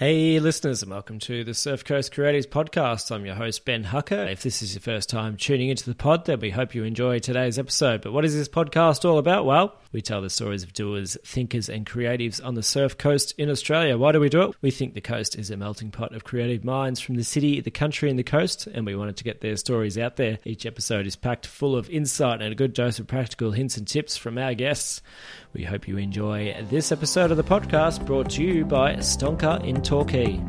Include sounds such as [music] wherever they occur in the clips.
Hey, listeners, and welcome to the Surf Coast Creatives Podcast. I'm your host, Ben Hucker. If this is your first time tuning into the pod, then we hope you enjoy today's episode. But what is this podcast all about? Well, we tell the stories of doers, thinkers, and creatives on the surf coast in Australia. Why do we do it? We think the coast is a melting pot of creative minds from the city, the country, and the coast, and we wanted to get their stories out there. Each episode is packed full of insight and a good dose of practical hints and tips from our guests. We hope you enjoy this episode of the podcast brought to you by Stonka in Torquay.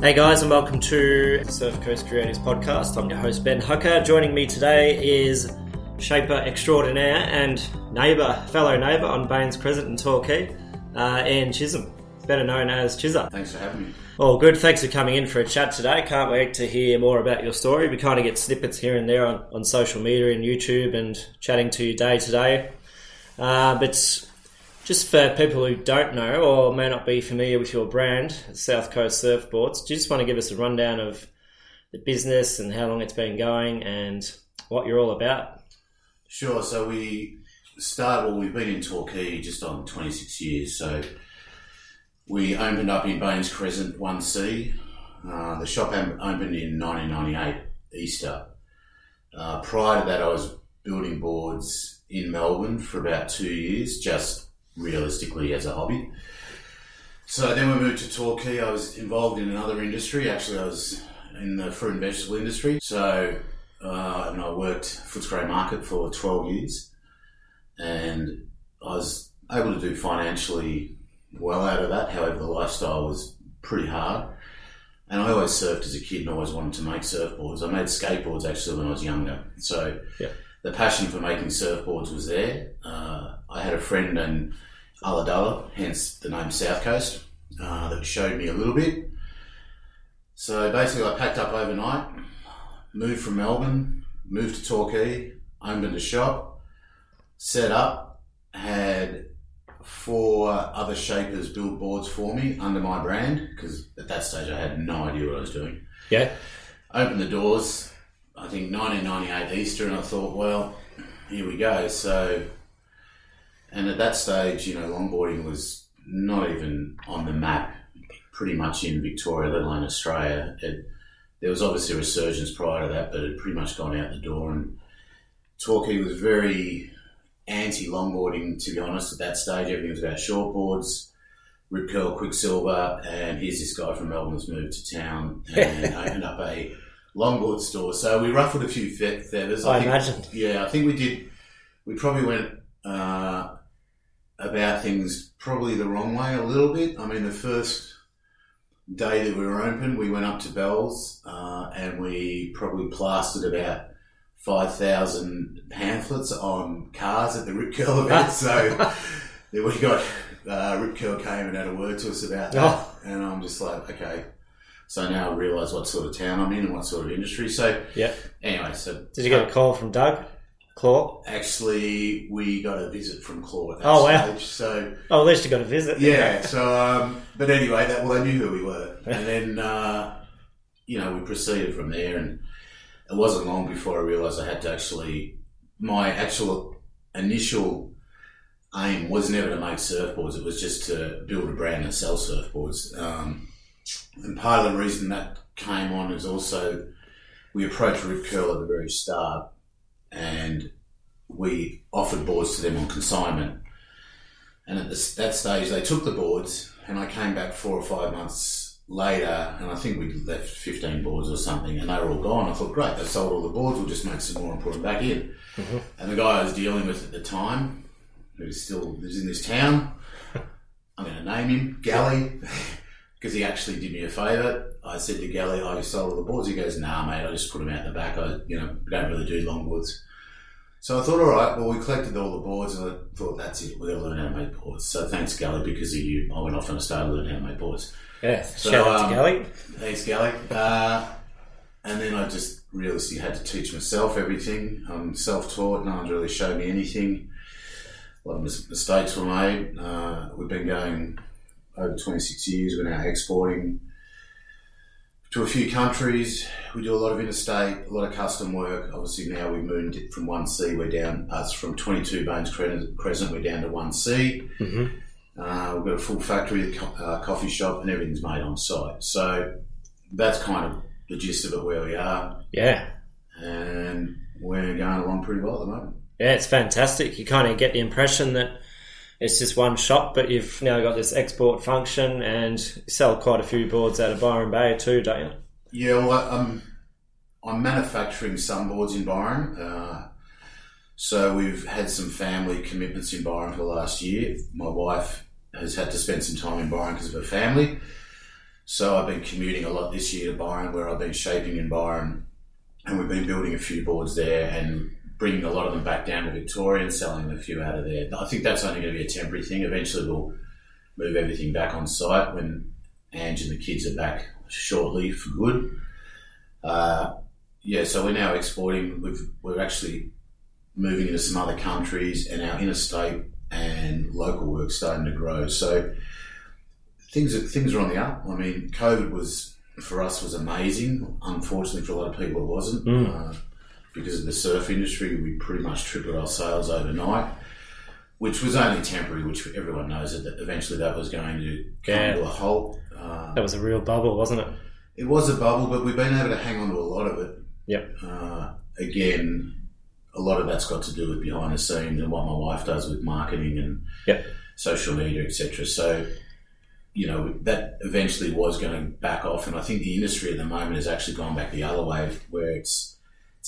Hey guys, and welcome to the Surf Coast Creators Podcast. I'm your host Ben Hucker. Joining me today is shaper extraordinaire and neighbour, fellow neighbour on Baines Crescent in Torquay, uh, Ian Chisholm, better known as Chizza. Thanks for having me. Oh, good. Thanks for coming in for a chat today. Can't wait to hear more about your story. We kind of get snippets here and there on, on social media and YouTube and chatting to you day to day. Uh, but just for people who don't know or may not be familiar with your brand, South Coast Surfboards, do you just want to give us a rundown of the business and how long it's been going and what you're all about? Sure. So we started, well, we've been in Torquay just on 26 years. So we opened up in Baines Crescent 1C. Uh, the shop opened in 1998, Easter. Uh, prior to that, I was building boards in Melbourne for about two years, just realistically as a hobby. So then we moved to Torquay. I was involved in another industry. Actually, I was in the fruit and vegetable industry. So uh, and I worked Footscray Market for 12 years, and I was able to do financially well out of that. However, the lifestyle was pretty hard. And I always surfed as a kid and always wanted to make surfboards. I made skateboards actually when I was younger. So yeah. the passion for making surfboards was there. Uh, I had a friend in Ulladulla, hence the name South Coast, uh, that showed me a little bit. So basically, I packed up overnight, moved from Melbourne, moved to Torquay, opened a shop, set up, had four uh, other shapers build boards for me under my brand because at that stage I had no idea what I was doing. Yeah. Opened the doors, I think 1998 Easter, and I thought, well, here we go. So, and at that stage, you know, longboarding was not even on the map pretty much in Victoria, let alone Australia. It, there was obviously a resurgence prior to that, but it had pretty much gone out the door. And Torquay was very anti longboarding, to be honest, at that stage. Everything was about shortboards, rip curl, Quiksilver, and here's this guy from Melbourne who's moved to town and [laughs] opened up a longboard store. So we ruffled a few fe- feathers. I, think, imagine. Yeah, I think we did. We probably went uh, about things probably the wrong way a little bit. I mean, the first day that we were open, we went up to Bell's uh, and we probably plastered about 5,000 pamphlets on cars at the Rip Curl event. so [laughs] then we got, uh, Rip Curl came and had a word to us about that. Oh. And I'm just like, okay. So now I realise what sort of town I'm in and what sort of industry. So Yeah. anyway, so Did you get a call from Doug? Claw? actually we got a visit from Claw at that Oh, wow. stage. So Oh, at least you got a visit. yeah. So, um, but anyway, that well, they knew who we were, and then uh, you know we proceeded from there, and it wasn't long before I realised I had to actually my actual initial aim was never to make surfboards; it was just to build a brand and sell surfboards. Um, and part of the reason that came on is also we approached Rip Curl at the very start, and we offered boards to them on consignment. And at that stage, they took the boards, and I came back four or five months later, and I think we left 15 boards or something, and they were all gone. I thought, great, they've sold all the boards, we'll just make some more and put them back in. Mm-hmm. And the guy I was dealing with at the time, who still lives in this town, [laughs] I'm going to name him, Gally, [laughs] because he actually did me a favour. I said to Gally, oh, you sold all the boards? He goes, nah, mate, I just put them out the back. I, you know, don't really do longboards. So I thought, all right, well, we collected all the boards, and I thought, that's it, we're going to learn how to make boards. So thanks, Gally, because of you, I went off and I started learning how to make boards. Yeah. So, Shout out um, to Gally. Thanks, Gally. Uh, and then I just realistically had to teach myself everything. I'm self-taught. No one's really showed me anything. A lot of mis- mistakes were made. Uh, we've been going over 26 years. We're now exporting to a few countries. We do a lot of interstate, a lot of custom work. Obviously, now we've moved it from 1C. We're down, us from 22 Baines Cre- Crescent, we're down to 1C. Mm-hmm. Uh, we've got a full factory, co- uh, coffee shop, and everything's made on site. So that's kind of the gist of it where we are, Yeah. and we're going along pretty well at the moment. Yeah, it's fantastic. You kind of get the impression that it's just one shop, but you've now got this export function and sell quite a few boards out of Byron Bay too, don't you? Yeah, well, I'm I'm manufacturing some boards in Byron. Uh, so we've had some family commitments in Byron for the last year. My wife has had to spend some time in Byron because of her family. So I've been commuting a lot this year to Byron, where I've been shaping in Byron, and we've been building a few boards there and bringing a lot of them back down to Victoria and selling a few out of there. I think that's only going to be a temporary thing. Eventually, we'll move everything back on site when Ange and the kids are back shortly for good. Uh, yeah, so we're now exporting. We've, we're actually moving into some other countries, and our interstate and local work starting to grow. So things are, things are on the up. I mean, COVID was for us was amazing. Unfortunately, for a lot of people, it wasn't Mm. uh, because of the surf industry. We pretty much tripled our sales overnight. Which was only temporary, which everyone knows that eventually that was going to come Yeah. to a halt. Uh, That was a real bubble, wasn't it? it was a bubble, but we've been able to hang on to a lot of it. Yep. Uh, again, a lot of that's got to do with behind the scenes and what my wife does with marketing and Yep. social media, etc. So, you know, that eventually was going to back off, and I think the industry at the moment has actually gone back the other way, where it's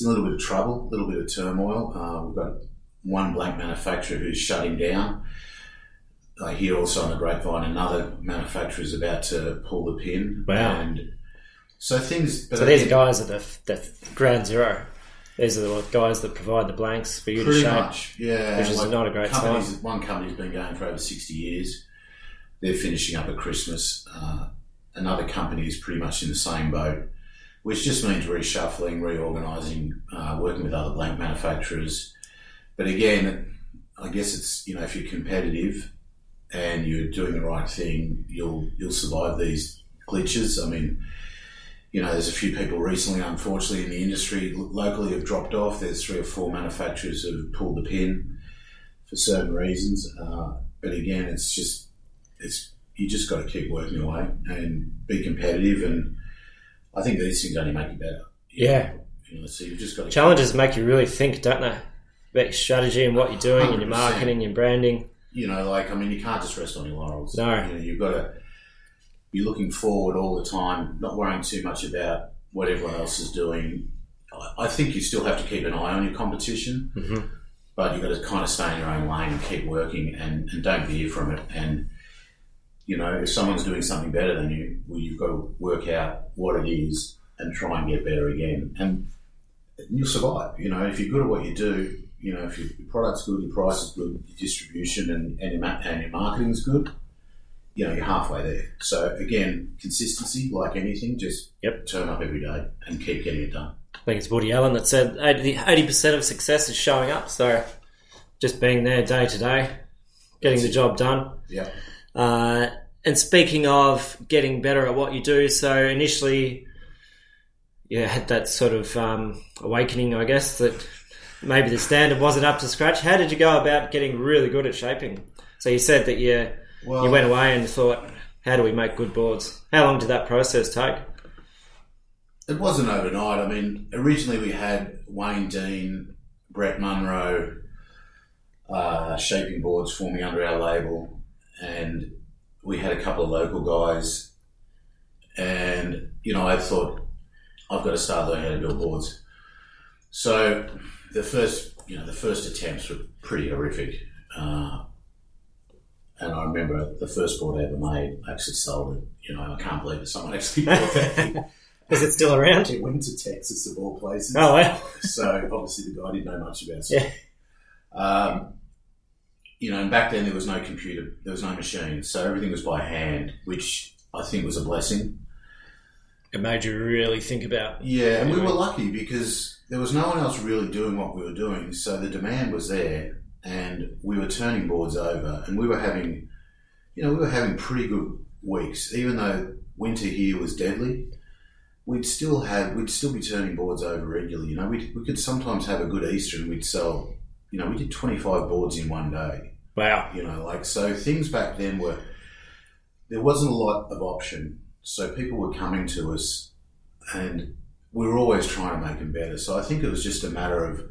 it's a little bit of trouble, a little bit of turmoil. Uh, we've got one blank manufacturer who's shutting down. I hear also on the grapevine another manufacturer is about to pull the pin. Wow. And so things. But So these are guys at the, the ground zero. These are the guys that provide the blanks for you to Pretty shape. much, yeah. which is not a great companies, One company's been going for over 60 years. They're finishing up at Christmas. Uh, another company is pretty much in the same boat, which just means reshuffling, reorganising, uh, working with other blank manufacturers. But again, I guess it's, you know, if you're competitive and you're doing the right thing, you'll, you'll survive these glitches. I mean, you know, there's a few people recently, unfortunately, in the industry locally have dropped off. There's three or four manufacturers who have pulled the pin for certain reasons. Uh, but again, it's just, it's you just got to keep working away and be competitive. And I think these things only make you better. Yeah. You know, so you've just got Challenges make you really think, don't they? About your strategy and what you're doing and your 100%. marketing, your branding. you know, like I mean, you can't just rest on your laurels. No. you know, you've got to be looking forward all the time, not worrying too much about what everyone else is doing. I- think you still have to keep an eye on your competition, Mhm. but you've got to kind of stay in your own lane and keep working and, and don't veer from it. And you know, if someone's doing something better than you, well, you've got to work out what it is and try and get better again. And you'll survive. You know, if you're good at what you do, you know, if your product's good, your price is good, your distribution and, and, your, ma- and your marketing is good, you know, you're halfway there. So again, consistency, like anything, just Yep. turn up every day and keep getting it done. I think it's Woody Allen that said 80 percent of success is showing up. So just being there day to day, getting the job done. Yeah. Uh, and speaking of getting better at what you do, so initially you had that sort of um, awakening, I guess, that maybe the standard wasn't up to scratch. How did you go about getting really good at shaping? So you said that you Well, you went away and thought, how do we make good boards? How long did that process take? It wasn't overnight. I mean, originally we had Wayne Deane, Brett Munro, uh, shaping boards forming under our label, and we had a couple of local guys. And you know, I thought I've got to start learning how to build boards. So the first, you know, the first attempts were pretty horrific. Uh, and I remember the first board I ever made, I actually sold it. You know, I can't believe that someone actually bought that thing. [laughs] Is it still around? It went to Texas of all places. Oh, wow. So obviously the guy didn't know much about it. Yeah. Um, you know, and back then there was no computer, there was no machine, so everything was by hand, which I think was a blessing. It made you really think about. Yeah, and we were lucky because there was no one else really doing what we were doing, so the demand was there, and we were turning boards over, and we were having, you know, we were having pretty good weeks, even though winter here was deadly. We'd still have, we'd still be turning boards over regularly. You know, we we could sometimes have a good Easter and we'd sell, you know, we did twenty five boards in one day. Wow. You know, like so things back then were there wasn't a lot of option. So people were coming to us and we were always trying to make them better. So I think it was just a matter of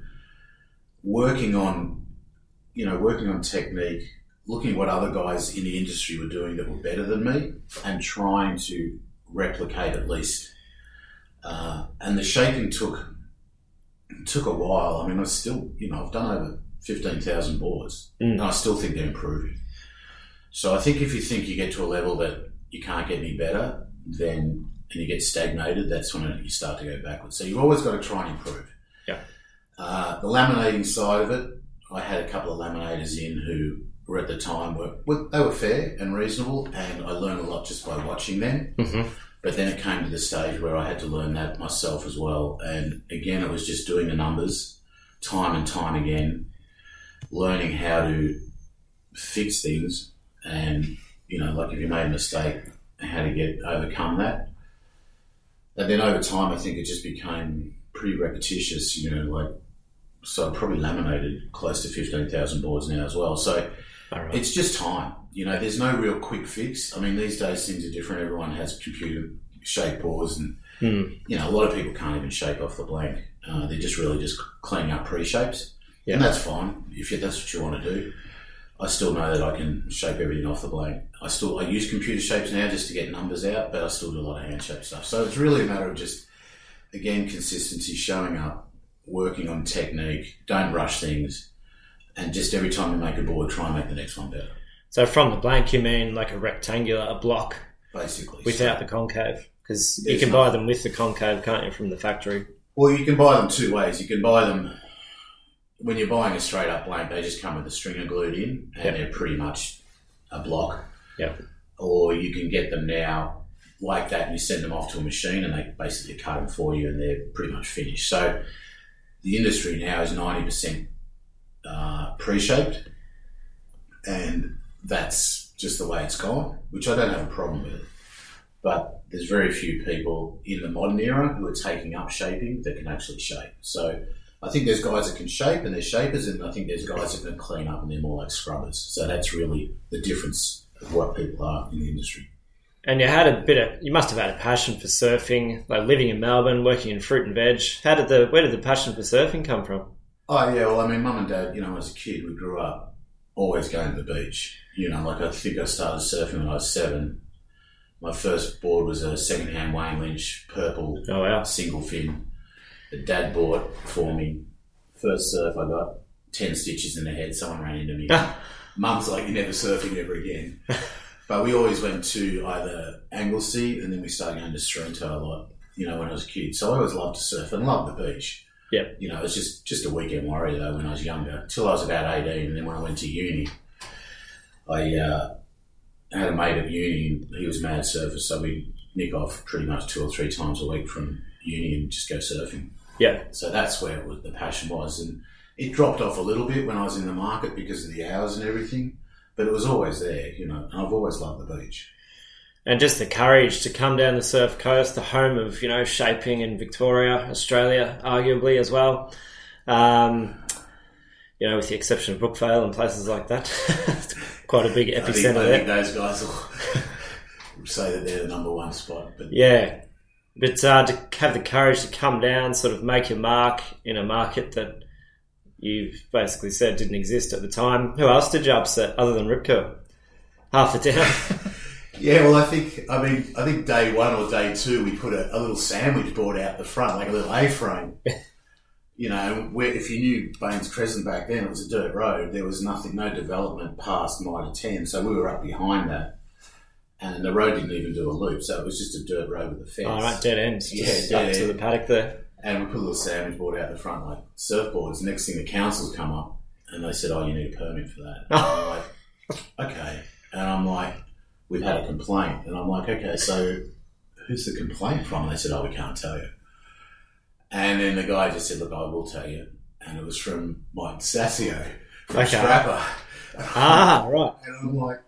working on you know, working on technique, looking at what other guys in the industry were doing that were better than me and trying to replicate at least. Uh, and the shaping took took a while. I mean, I still, you know, I've done over fifteen thousand boards, Mm. and I still think they're improving. So I think if you think you get to a level that you can't get any better, then and you get stagnated, that's when you start to go backwards. So you've always got to try and improve. Yeah. Uh, the laminating side of it, I had a couple of laminators in who were at the time were, were they were fair and reasonable, and I learned a lot just by watching them. Mm-hmm. But then it came to the stage where I had to learn that myself as well. And again, it was just doing the numbers time and time again, learning how to fix things. And, you know, like if you made a mistake, how to get overcome that. And then over time, I think it just became pretty repetitious, you know, like, so I probably laminated close to 15,000 boards now as well. So, right. it's just time. You know, there's no real quick fix. I mean, these days things are different. Everyone has computer shape boards, and Hmm. you know, a lot of people can't even shape off the blank. Uh, they're just really just cleaning up pre-shapes, Yeah. and that's fine if you, that's what you want to do. I still know that I can shape everything off the blank. I still I use computer shapes now just to get numbers out, but I still do a lot of hand shape stuff. So it's really a matter of just again consistency, showing up, working on technique. Don't rush things, and just every time you make a board, try and make the next one better. So from the blank, you mean like a rectangular, a block basically. without the concave? Because you can buy them with the concave, can't you, from the factory? Well, you can buy them two ways. You can buy them when you're buying a straight up blank, they just come with a stringer glued in, and Yep. they're pretty much a block. Yep. Or you can get them now like that, and you send them off to a machine, and they basically cut them for you, and they're pretty much finished. So the industry now is ninety percent uh, pre-shaped, and that's just the way it's gone. Which I don't have a problem with. But there's very few people in the modern era who are taking up shaping that can actually shape. So I think there's guys that can shape and they're shapers, and I think there's guys that can clean up and they're more like scrubbers. So that's really the difference of what people are in the industry. And you had a bit of, you must have had a passion for surfing, like living in Melbourne, working in fruit and veg. How did the, where did the passion for surfing come from? Oh yeah, well I mean, mum and dad, you know, as a kid, we grew up always going to the beach. You know, like I think I started surfing when I was seven. My first board was a second-hand Wayne Lynch purple Oh wow. single fin that dad bought for me. First surf, I got 10 stitches in the head. Someone ran into me. [laughs] Mum's like, you're never surfing ever again. [laughs] but we always went to either Anglesea and then we started going to Sorrento a lot, you know, when I was a kid. So I always loved to surf and loved the beach. Yep. You know, it was just, just a weekend warrior though when I was younger, till I was about 18. And then when I went to uni, I uh, had a mate at uni he was mad surfer. So we nick off pretty much two or three times a week from uni and just go surfing. Yeah. So that's where it was, the passion was. And it dropped off a little bit when I was in the market because of the hours and everything, but it was always there, you know. And I've always loved the beach. And just the courage to come down the surf coast, the home of, you know, shaping in Victoria, Australia, arguably as well. Um, you know, with the exception of Brookvale and places like that. [laughs] Quite a big I think, epicenter I think those guys will [laughs] say that they're the number one spot. But Yeah. But uh, to have the courage to come down, sort of make your mark in a market that you've basically said didn't exist at the time. Who else did you upset other than Rip Curl? Half the town. [laughs] yeah, well, I think I mean I think day one or day two we put a, a little sandwich board out the front, like a little A-frame. [laughs] you know, where if you knew Baines Crescent back then, it was a dirt road. There was nothing, no development past Mitre Ten, so we were up behind that, and the road didn't even do a loop, so it was just a dirt road with a fence. All right, dead ends. Yeah, Just dead up to the paddock there. And we put a little sandwich board out the front, like surfboards. Next thing, the councils come up and they said, "Oh, you need a permit for that." And I'm [laughs] like, "Okay," and I'm like, "We've had a complaint," and I'm like, "Okay, so who's the complaint from?" And they said, "Oh, we can't tell you." And then the guy just said, "Look, I will tell you," and it was from Mike Sassio from Okay. Strapper. Ah, right. And I'm like,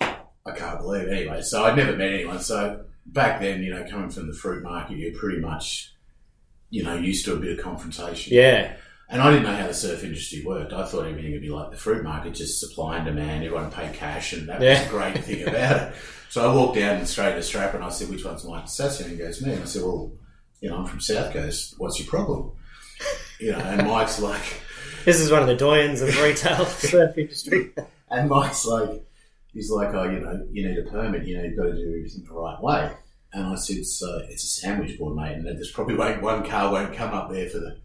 I can't believe it. Anyway, so I'd never met anyone. So back then, you know, coming from the fruit market, you're pretty much, you know, used to a bit of confrontation. Yeah. And I didn't know how the surf industry worked. I thought everything would be like the fruit market, just supply and demand. Everyone paid cash, and that was Yeah. the great thing about it. So I walked down and straight to Strap, and I said, "Which one's Mike Sassian?" He goes, "Me." And I said, "Well, you know, I'm from South Coast. What's your problem?" You know, and Mike's like, This is one of the doyens of [laughs] retail surf industry. and Mike's like, he's like, "Oh, you know, you need a permit. You know, you've got to do everything the right way." And I said, "So it's a sandwich board, mate, and there's probably won't, one car won't come up there for the,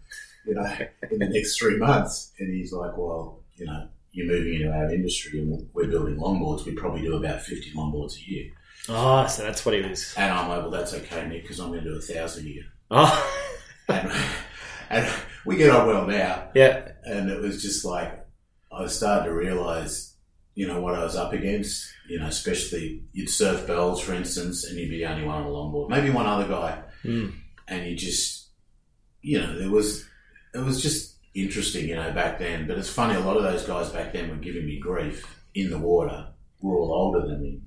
you know, in the next three months." And he's like, "Well, you know, you're moving into our industry, and we're building longboards. We probably do about fifty longboards a year." Oh, so that's what he was. And I'm like, "Well, that's okay, Nick, because I'm going to do a thousand a year." Oh, [laughs] And, and we get on well now, yeah. and it was just like I was starting to realise, you know, what I was up against. You know, especially you'd surf bells, for instance, and you'd be the only one on a longboard, maybe one other guy, Mm. and you just, you know, there was, it was just interesting, you know, back then. But it's funny, a lot of those guys back then were giving me grief in the water. We're all older than me.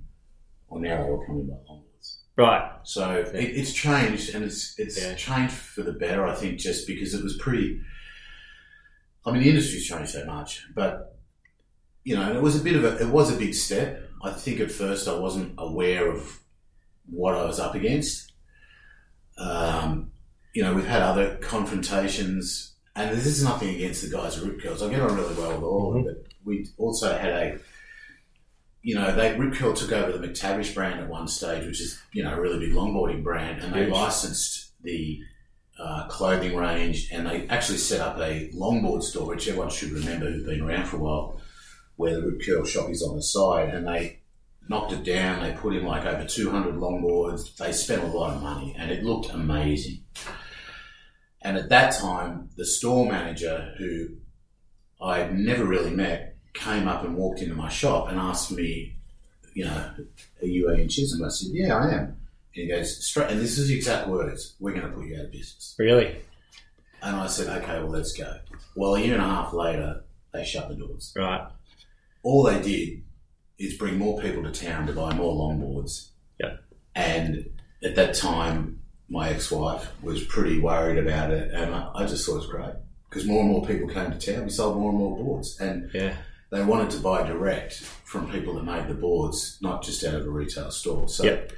or now they're all coming back longboards. Right. So it, it's changed, and it's it's Yeah. changed for the better. I think just because it was pretty. I mean, the industry's changed so much, but you know, it was a bit of a it was a big step. I think at first I wasn't aware of what I was up against. Um, you know, we've had other confrontations, and this is nothing against the guys at Rip Curls. I get on really well with all of them, but we also had a you know, they Rip Curl took over the McTavish brand at one stage, which is you know a really big longboarding brand, and they licensed the uh, clothing range, and they actually set up a longboard store, which everyone should remember who've been around for a while, where the Rip Curl shop is on the side, and they knocked it down. They put in like over two hundred longboards. They spent a lot of money, and it looked amazing. And at that time, the store manager, who I'd never really met, came up and walked into my shop and asked me, you know, are you Ian Chisholm? I said, yeah, I am. And he goes, straight, and this is the exact words, we're going to put you out of business. Really? And I said, okay, well, let's go. Well, a year and a half later, they shut the doors. Right. All they did is bring more people to town to buy more longboards. Yeah. And at that time, my ex-wife was pretty worried about it, and I, I just thought it was great because more and more people came to town. We sold more and more boards, and Yeah. they wanted to buy direct from people that made the boards, not just out of a retail store. So, Yep.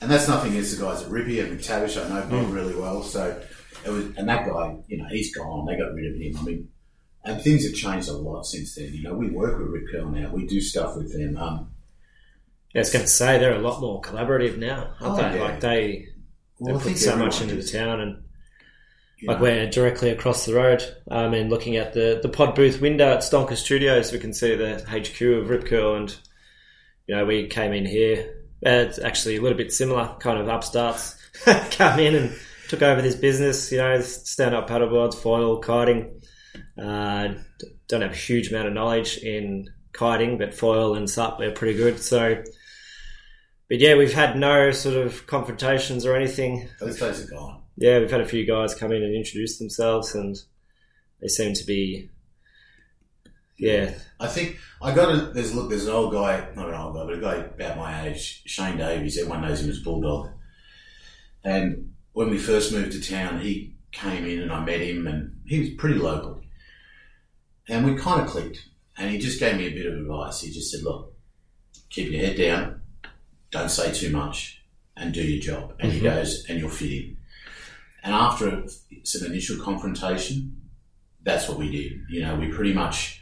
and that's nothing against the guys at Rippy and McTavish. I know Bob really well. So it was, and that guy, you know, he's gone. They got rid of him. I mean, and things have changed a lot since then. You know, we work with Rip Curl now. We do stuff with them. Um, I was going to say they're a lot more collaborative now, aren't Oh, they? yeah. Like they, well, I think put so much into the town, and you like we're directly across the road. Um, and looking at the the pod booth window at Stonker Studios, we can see the HQ of Rip Curl, and you know we came in here. Uh, it's actually a little bit similar, kind of upstarts [laughs] come in and took over this business. You know, stand up paddleboards, foil, kiting. Uh, don't have a huge amount of knowledge in kiting, but foil and sup they're pretty good. So, but yeah, we've had no sort of confrontations or anything. Those days are gone. Yeah, we've had a few guys come in and introduce themselves, and they seem to be, yeah, I think I got a there's look there's an old guy not an old guy but a guy about my age Shane Davies. Everyone knows him as Bulldog. And when we first moved to town he came in and I met him and he was pretty local. And we kind of clicked and he just gave me a bit of advice. He just said look keep your head down don't say too much and do your job and he Mhm. goes and you'll fit in and after some initial confrontation that's what we did you know we pretty much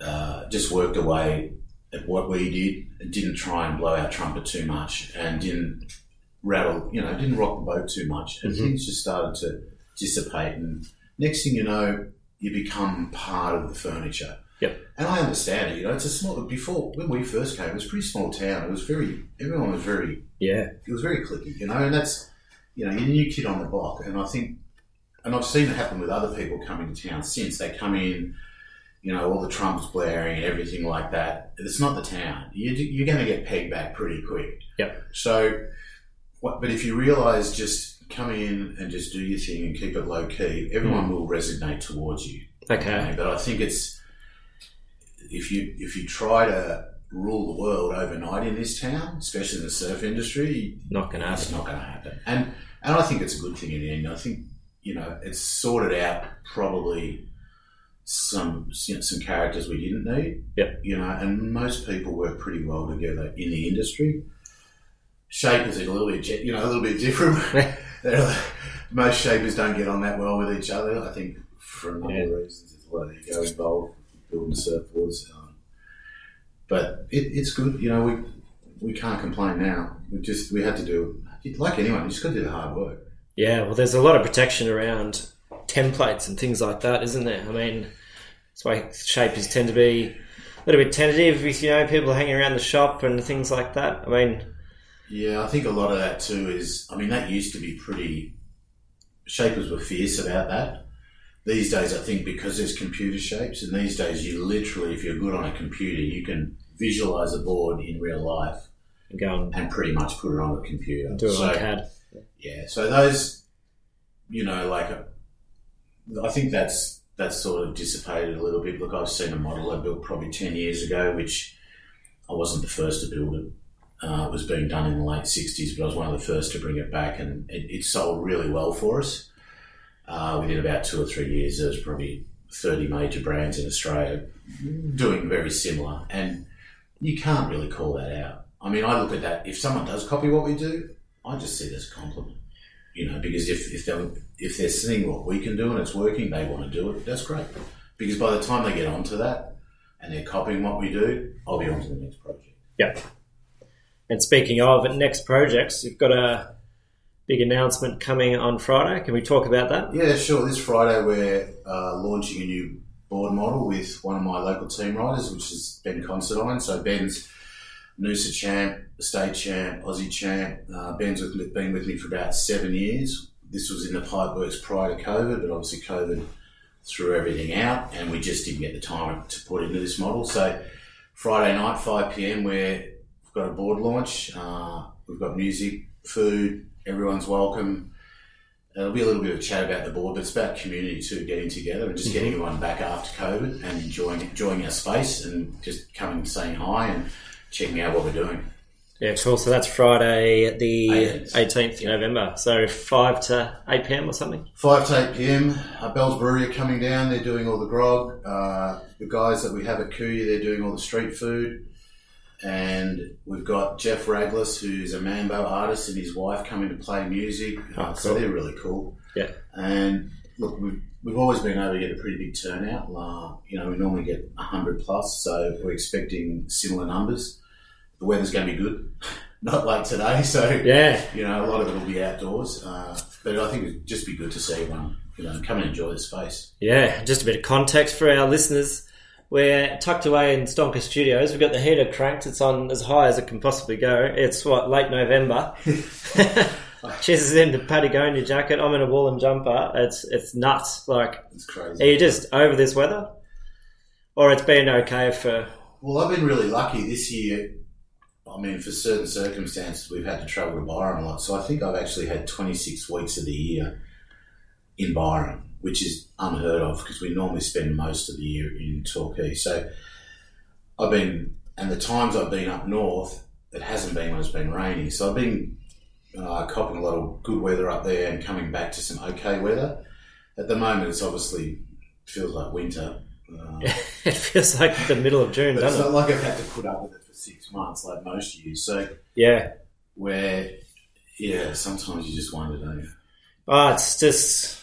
uh, just worked away at what we did and didn't try and blow our trumpet too much and didn't rattle, you know, didn't rock the boat too much. And Mhm. things just started to dissipate. And next thing you know, you become part of the furniture. Yep. And I understand it, you know, it's a small, before, when we first came, it was a pretty small town. It was very, everyone was very yeah, it was very clicky, you know, and that's, you know, you're a new kid on the block. And I think, and I've seen it happen with other people coming to town since. They come in, you know, all the trumpets blaring and everything like that. It's not the town. You, you're going to get pegged back pretty quick. Yep. So, what, but if you realise just come in and just do your thing and keep it low key, everyone hmm. will resonate towards you. okay, But I think it's if you if you try to rule the world overnight in this town, especially in the surf industry, not gonna it's happen. not going to happen. And and I think it's a good thing in the end. I think you know, it's sorted out probably some you know, some characters we didn't need. Yep. You know, and most people work pretty well together in the industry. Shapers are a little bit, you know, a little bit different. [laughs] most shapers don't get on that well with each other. I think for a number Yeah. of reasons. There's a lot of ego involved, building surfboards. Um, but it, it's good. You know, we we can't complain now. We just we had to do like anyone. You just got to do the hard work. Yeah, well, there's a lot of protection around templates and things like that, isn't there? I mean, that's why shapers tend to be a little bit tentative with, you know, people hanging around the shop and things like that. I mean, Yeah, I think a lot of that too is. I mean, that used to be pretty. Shapers were fierce about that. These days, I think because there's computer shapes, and these days you literally, if you're good on a computer, you can visualize a board in real life and go and and pretty much put it on a computer. do it So- on CAD. Yeah, so those, you know, like, I think that's that's sort of dissipated a little bit. Look, I've seen a model I built probably ten years ago, which I wasn't the first to build it. Uh, it was being done in the late '60s, but I was one of the first to bring it back, and it, it sold really well for us. Uh, within about two or three years, there was probably 30 major brands in Australia doing very similar, and you can't really call that out. I mean, I look at that. If someone does copy what we do, I just see it as a compliment. You know, because if if they're if they're seeing what we can do and it's working, they want to do it. That's great. Because by the time they get onto that and they're copying what we do, I'll be on to the next project. Yep. And speaking of next projects, you've got a big announcement coming on Friday. Can we talk about that? Yeah, sure. This Friday we're uh, launching a new board model with one of my local team riders, which is Ben Considine. So Ben's Noosa champ, state champ, Aussie champ. Uh, Ben's with me, been with me for about seven years. This was in the pipeworks prior to COVID, but obviously COVID threw everything out, and we just didn't get the time to put into this model. So Friday night, 5 p.m., where we've got a board launch. Uh, we've got music, food, everyone's welcome. There'll be a little bit of chat about the board, but it's about community too, getting together and just getting everyone back after COVID and enjoying enjoying our space and just coming and saying hi and checking out what we're doing. Yeah, cool. So that's Friday, the 18th. 18th of November. So 5 to 8 p.m. or something? Five to eight pm. Uh, Bell's Brewery are coming down. They're doing all the grog. Uh, the guys that we have at Kuya, they're doing all the street food. And we've got Jeff Raglus, who's a Mambo artist, and his wife coming to play music. Oh, So they're really cool. Yeah. And look, we've, we've always been able to get a pretty big turnout. Uh, you know, we normally get 100 plus, so we're expecting similar numbers. The weather's going to be good, [laughs] not like today. [laughs] So Yeah. you know, a lot of it will be outdoors. Uh, but I think it'd just be good to see everyone, you know, come and enjoy the space. Yeah, just a bit of context for our listeners. We're tucked away in Stonker Studios. We've got the heater cranked. It's on as high as it can possibly go. It's what late November. Chess is in the Patagonia jacket. I'm in a woolen jumper. It's it's nuts. Like, It's crazy. are you just over this weather, or it's been okay for? Well, I've been really lucky this year. I mean, for certain circumstances, we've had to travel to Byron a lot. So I think I've actually had 26 weeks of the year in Byron, which is unheard of because we normally spend most of the year in Torquay. So I've been, and the times I've been up north, it hasn't been when it's been raining. So I've been uh, copping a lot of good weather up there and coming back to some okay weather. At the moment, it's obviously feels like winter. Uh, [laughs] It feels like the middle of June, it's doesn't not it? like I've had to put up with it for six months like most years. So Yeah. where, yeah, sometimes you just wonder, don't you? Oh, it's just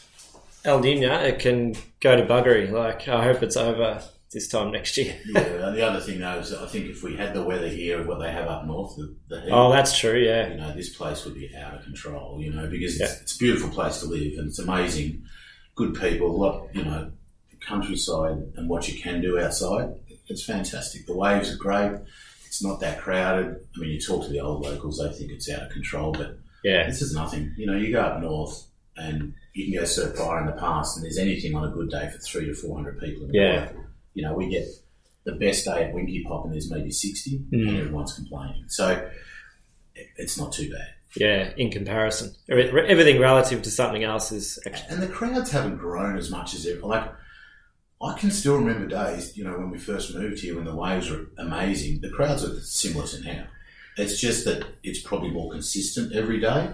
El Nino. It can go to buggery. Like, I hope it's over this time next year. Yeah, and the other thing though is I think if we had the weather here of what they have up north, the, the heat, Oh, that's true. Yeah. you know, this place would be out of control, you know, because Yeah. it's, it's a beautiful place to live and it's amazing, good people, a lot, you know, the countryside and what you can do outside. It's fantastic. The waves are great. It's not that crowded. I mean, you talk to the old locals, they think it's out of control, but Yeah. This is nothing. You know, you go up north and you can go surf fire in the past, and there's anything on a good day for three to four hundred people. In the Yeah. water. You know, we get the best day at Winky Pop, and there's maybe sixty, Mm. and everyone's complaining. So it's not too bad. Yeah. In comparison, everything relative to something else is. Actually, And the crowds haven't grown as much as ever. Like I can still remember days, you know, when we first moved here, when the waves were amazing. The crowds are similar to now. It's just that it's probably more consistent every day.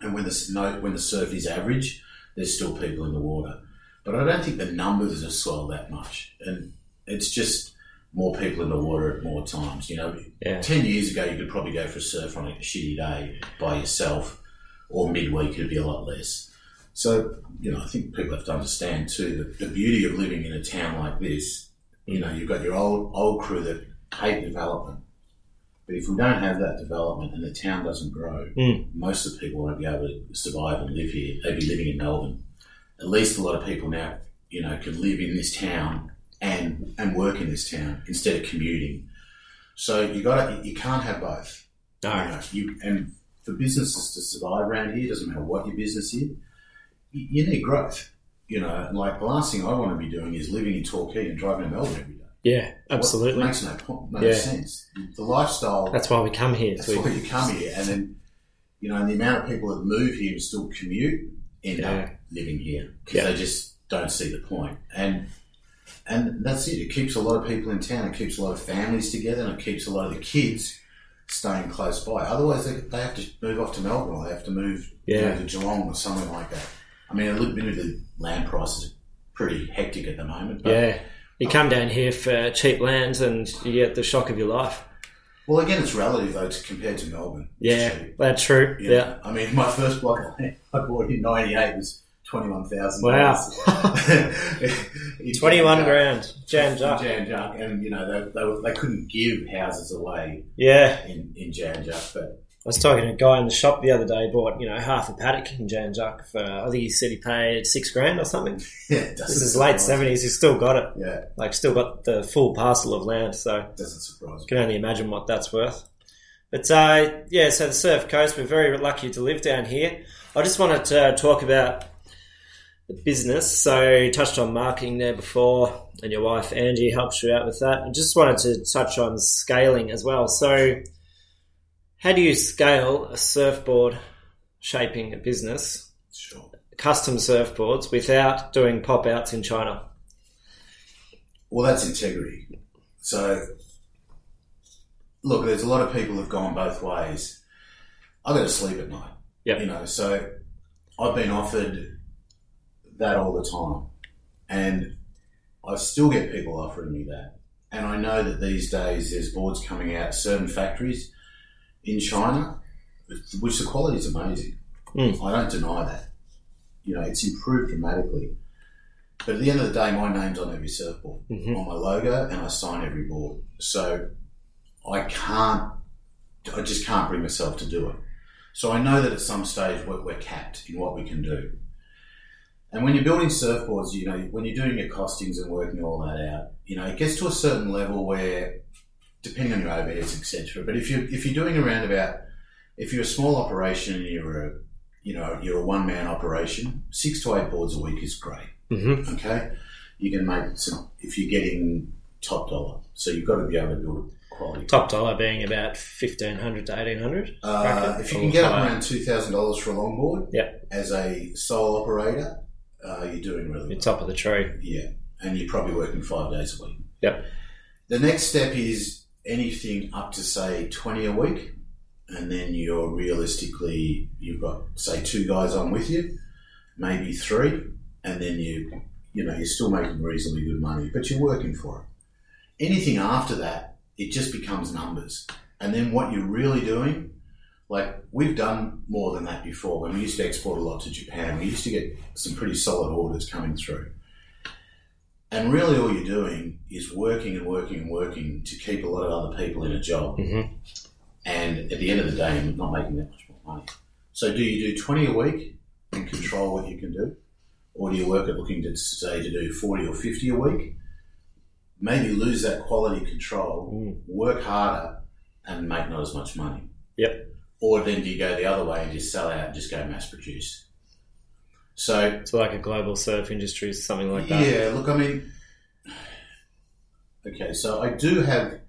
And when the when the surf is average, there's still people in the water. But I don't think the numbers have swelled that much. And it's just more people in the water at more times. You know, Yeah. 10 years ago, you could probably go for a surf on a shitty day by yourself, or midweek, it'd be a lot less. So, you know, I think people have to understand too that the beauty of living in a town like this, you know, you've got your old, old crew that hate development. But if we don't have that development and the town doesn't grow, Mm. most of the people won't be able to survive and live here. They'd be living in Melbourne. At least a lot of people now, you know, can live in this town and and work in this town instead of commuting. So you got you can't have both. You, No. know, you and for businesses to survive around here, doesn't matter what your business is, you, you need growth. You know, like the last thing I want to be doing is living in Torquay and driving to Melbourne every day. Yeah, What- absolutely. it makes no point, no Yeah. sense. The lifestyle. That's why we come here. That's why you come here, and then you know, and the amount of people that move here and still commute end Yeah. up living here because Yeah. they just don't see the point. And and that's it. It keeps a lot of people in town. It keeps a lot of families together, and it keeps a lot of the kids staying close by. Otherwise, they, they have to move off to Melbourne, or they have to move you know, Yeah. to Geelong or something like that. I mean, a little bit of the land prices are pretty hectic at the moment. But, Yeah. You come down here for cheap lands and you get the shock of your life. Well, again, it's relative though to, compared to Melbourne. Yeah, that's true. Yeah. Yeah. I mean, my first block [laughs] I bought in '98 was twenty-one thousand. Wow. [laughs] [laughs] 21 grand. Jan Juc. Jan Juc, and you know they, they, were, they couldn't give houses away Yeah. in, in but I was talking to a guy in the shop the other day, bought, you know, half a paddock in Jan for, I think he said he paid six grand or something. [laughs] yeah, This is late 70s, he's still got it. Yeah, Like, still got the full parcel of land, so doesn't surprise me. can only imagine what that's worth. But uh, yeah, so the Surf Coast, we're very lucky to live down here. I just wanted to talk about the business. So you touched on marketing there before, and your wife Angie helps you out with that. I just wanted to touch on scaling as well. So, how do you scale a surfboard shaping a business, Sure. custom surfboards, without doing pop outs in China? Well, that's integrity. So, look, there's a lot of people who've gone both ways. I go to sleep at night. Yep. You know, so I've been offered that all the time, and I still get people offering me that. And I know that these days there's boards coming out, certain factories in China, which the quality is amazing. Mm. I don't deny that. You know, it's improved dramatically. But at the end of the day, my name's on every surfboard, Mhm. on my logo, and I sign every board. So I can't, I just can't bring myself to do it. So I know that at some stage we're, we're capped in what we can do. And when you're building surfboards, you know, when you're doing your costings and working all that out, you know, it gets to a certain level where, depending on your overheads, etc. But if you if you're doing around about, if you're a small operation and you're a, you know, you're a one man operation, six to eight boards a week is great. Mm-hmm. Okay, you can make some if you're getting top dollar. So you've got to be able to build quality. Top dollar being about fifteen hundred to eighteen hundred. Uh, if you can get up around two thousand dollars for a longboard, Yeah. as a sole operator, uh, you're doing really You're well. top of the tree. Yeah, and you're probably working five days a week. Yep. The next step is anything up to say twenty a week, and then you're realistically you've got say two guys on with you, maybe three, and then you you know you're still making reasonably good money, but you're working for it. Anything after that, it just becomes numbers, and then what you're really doing. Like we've done more than that before. When we used to export a lot to Japan, we used to get some pretty solid orders coming through. And really, all you're doing is working and working and working to keep a lot of other people in a job. Mhm. And at the end of the day, you're not making that much more money. So, do you do 20 a week and control what you can do? Or do you work at looking to say to do 40 or 50 a week? Maybe lose that quality control, Mm. work harder, and make not as much money. Yep. Or then do you go the other way and just sell out and just go mass produce? So, It's like a global surf industry, something like that. yeah, look, I mean, okay, so I do have,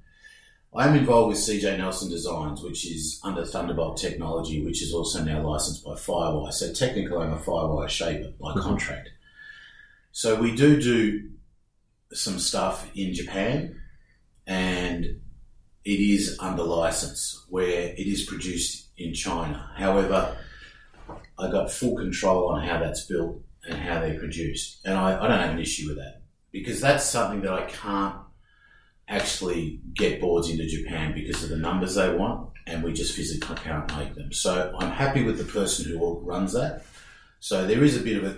I'm involved with CJ Nelson Designs, which is under Thunderbolt Technology, which is also now licensed by Firewire. So technically, I'm a Firewire shaper by Mhm. contract. So we do do some stuff in Japan, and it is under license where it is produced in China. However, I got full control on how that's built and how they're produced. And I, I don't have an issue with that because that's something that I can't actually get boards into Japan because of the numbers they want, and we just physically can't make them. So I'm happy with the person who runs that. So there is a bit of a,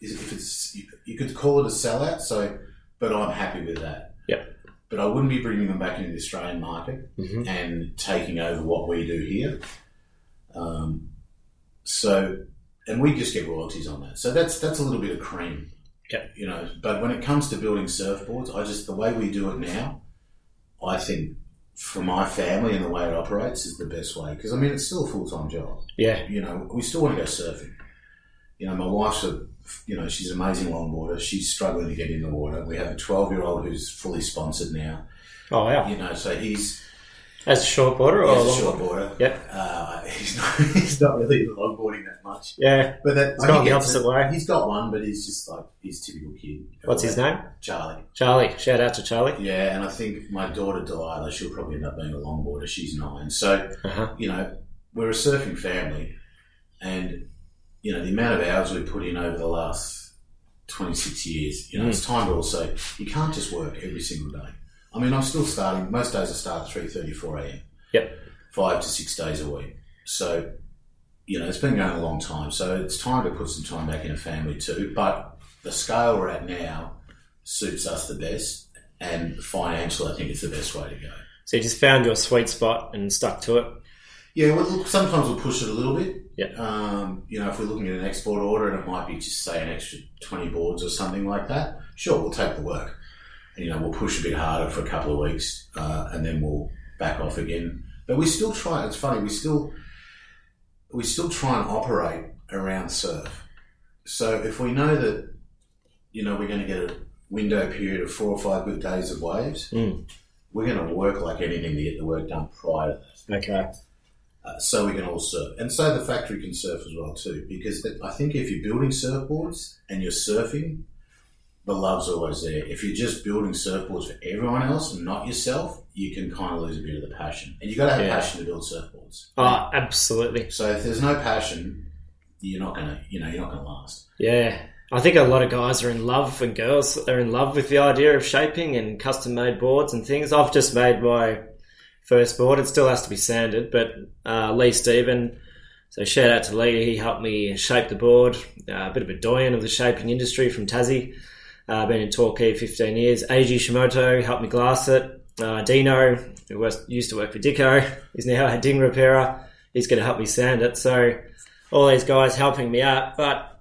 if it's you could call it a sellout. So, but I'm happy with that. Yep. But I wouldn't be bringing them back into the Australian market Mhm. and taking over what we do here. Um, so, and we just get royalties on that. So that's that's a little bit of cream. Yep. You know, but when it comes to building surfboards, I just the way we do it now, I think for my family and the way it operates is the best way because I mean it's still a full time job. Yeah. You know, we still want to go surfing. You know, my wife's a you know she's an amazing longboarder. She's struggling to get in the water. We have a twelve year old who's fully sponsored now. Oh wow. You know, so he's As a short boarder or a short boarder? Yep. Uh, [laughs] he's not. He's not really longboarding that much. Yeah. But that It's gone the opposite way. He's got one, but he's just like his typical kid. What's his name? Charlie. Charlie. Shout out to Charlie. Yeah, and I think my daughter Delilah, she'll probably end up being a longboarder. She's nine, so Uh-huh. you know we're a surfing family, and you know the amount of hours we put in over the last twenty six years. You know, Mm. it's time to also you can't just work every single day. I mean, I'm still starting. Most days I start at three thirty, four a.m. Yep. five to six days a week. So, you know, it's been going a long time. So it's time to put some time back in a family too. But the scale we're at now suits us the best. And financial, I think it's the best way to go. So you just found your sweet spot and stuck to it. Yeah, well, look, sometimes we'll push it a little bit. Yeah. Um, you know, if we're looking at an export order and it might be just say an extra 20 boards or something like that, sure, we'll take the work. And, you know, we'll push a bit harder for a couple of weeks uh, and then we'll back off again. But we still try, it's funny, we still, we still try and operate around surf. So if we know that, you know, we're going to get a window period of four or five good days of waves, Mm. we're going to work like anything to get the work done prior to that Okay. uh, so we can all surf. And so the factory can surf as well too, because I think if you're building surfboards and you're surfing, the love's always there. If you're just building surfboards for everyone else and not yourself, you can kind of lose a bit of the passion. And you've got to have Yeah. passion to build surfboards. Oh, absolutely. So if there's no passion, you're not gonna, you know, you're not gonna last. Yeah. I think a lot of guys are in love and girls are in love with the idea of shaping and custom made boards and things. I've just made my first board. It still has to be sanded, but uh, Lee Stephen, so shout out to Lee. He helped me shape the board. Uh, a bit of a doyen of the shaping industry from Tassie. Uh, been in Torquay 15 years. Eiji Shimoto helped me glass it. Uh, Dino, who was, used to work for Dicko, is now a ding repairer. He's going to help me sand it. So all these guys helping me out, but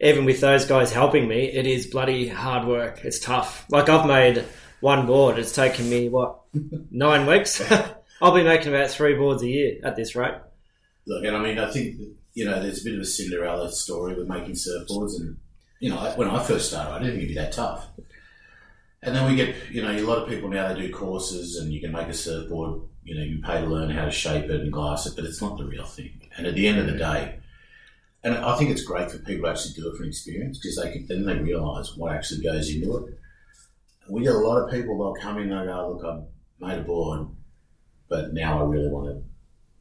even with those guys helping me, it is bloody hard work. It's tough. Like I've made one board. It's taken me what [laughs] nine weeks. [laughs] I'll be making about three boards a year at this rate. Look, and I mean, I think you know, there's a bit of a Cinderella story with making surfboards, and you know, when I first started, I didn't think it'd be that tough. And then we get, you know, a lot of people now they do courses, and you can make a surfboard. You know, you pay to learn how to shape it and glass it, but it's not the real thing. And at the end of the day, and I think it's great for people to actually do it for an experience because they can then they realise what actually goes into it. We get a lot of people they'll come in and they go, "Look, I've made a board, but now I really want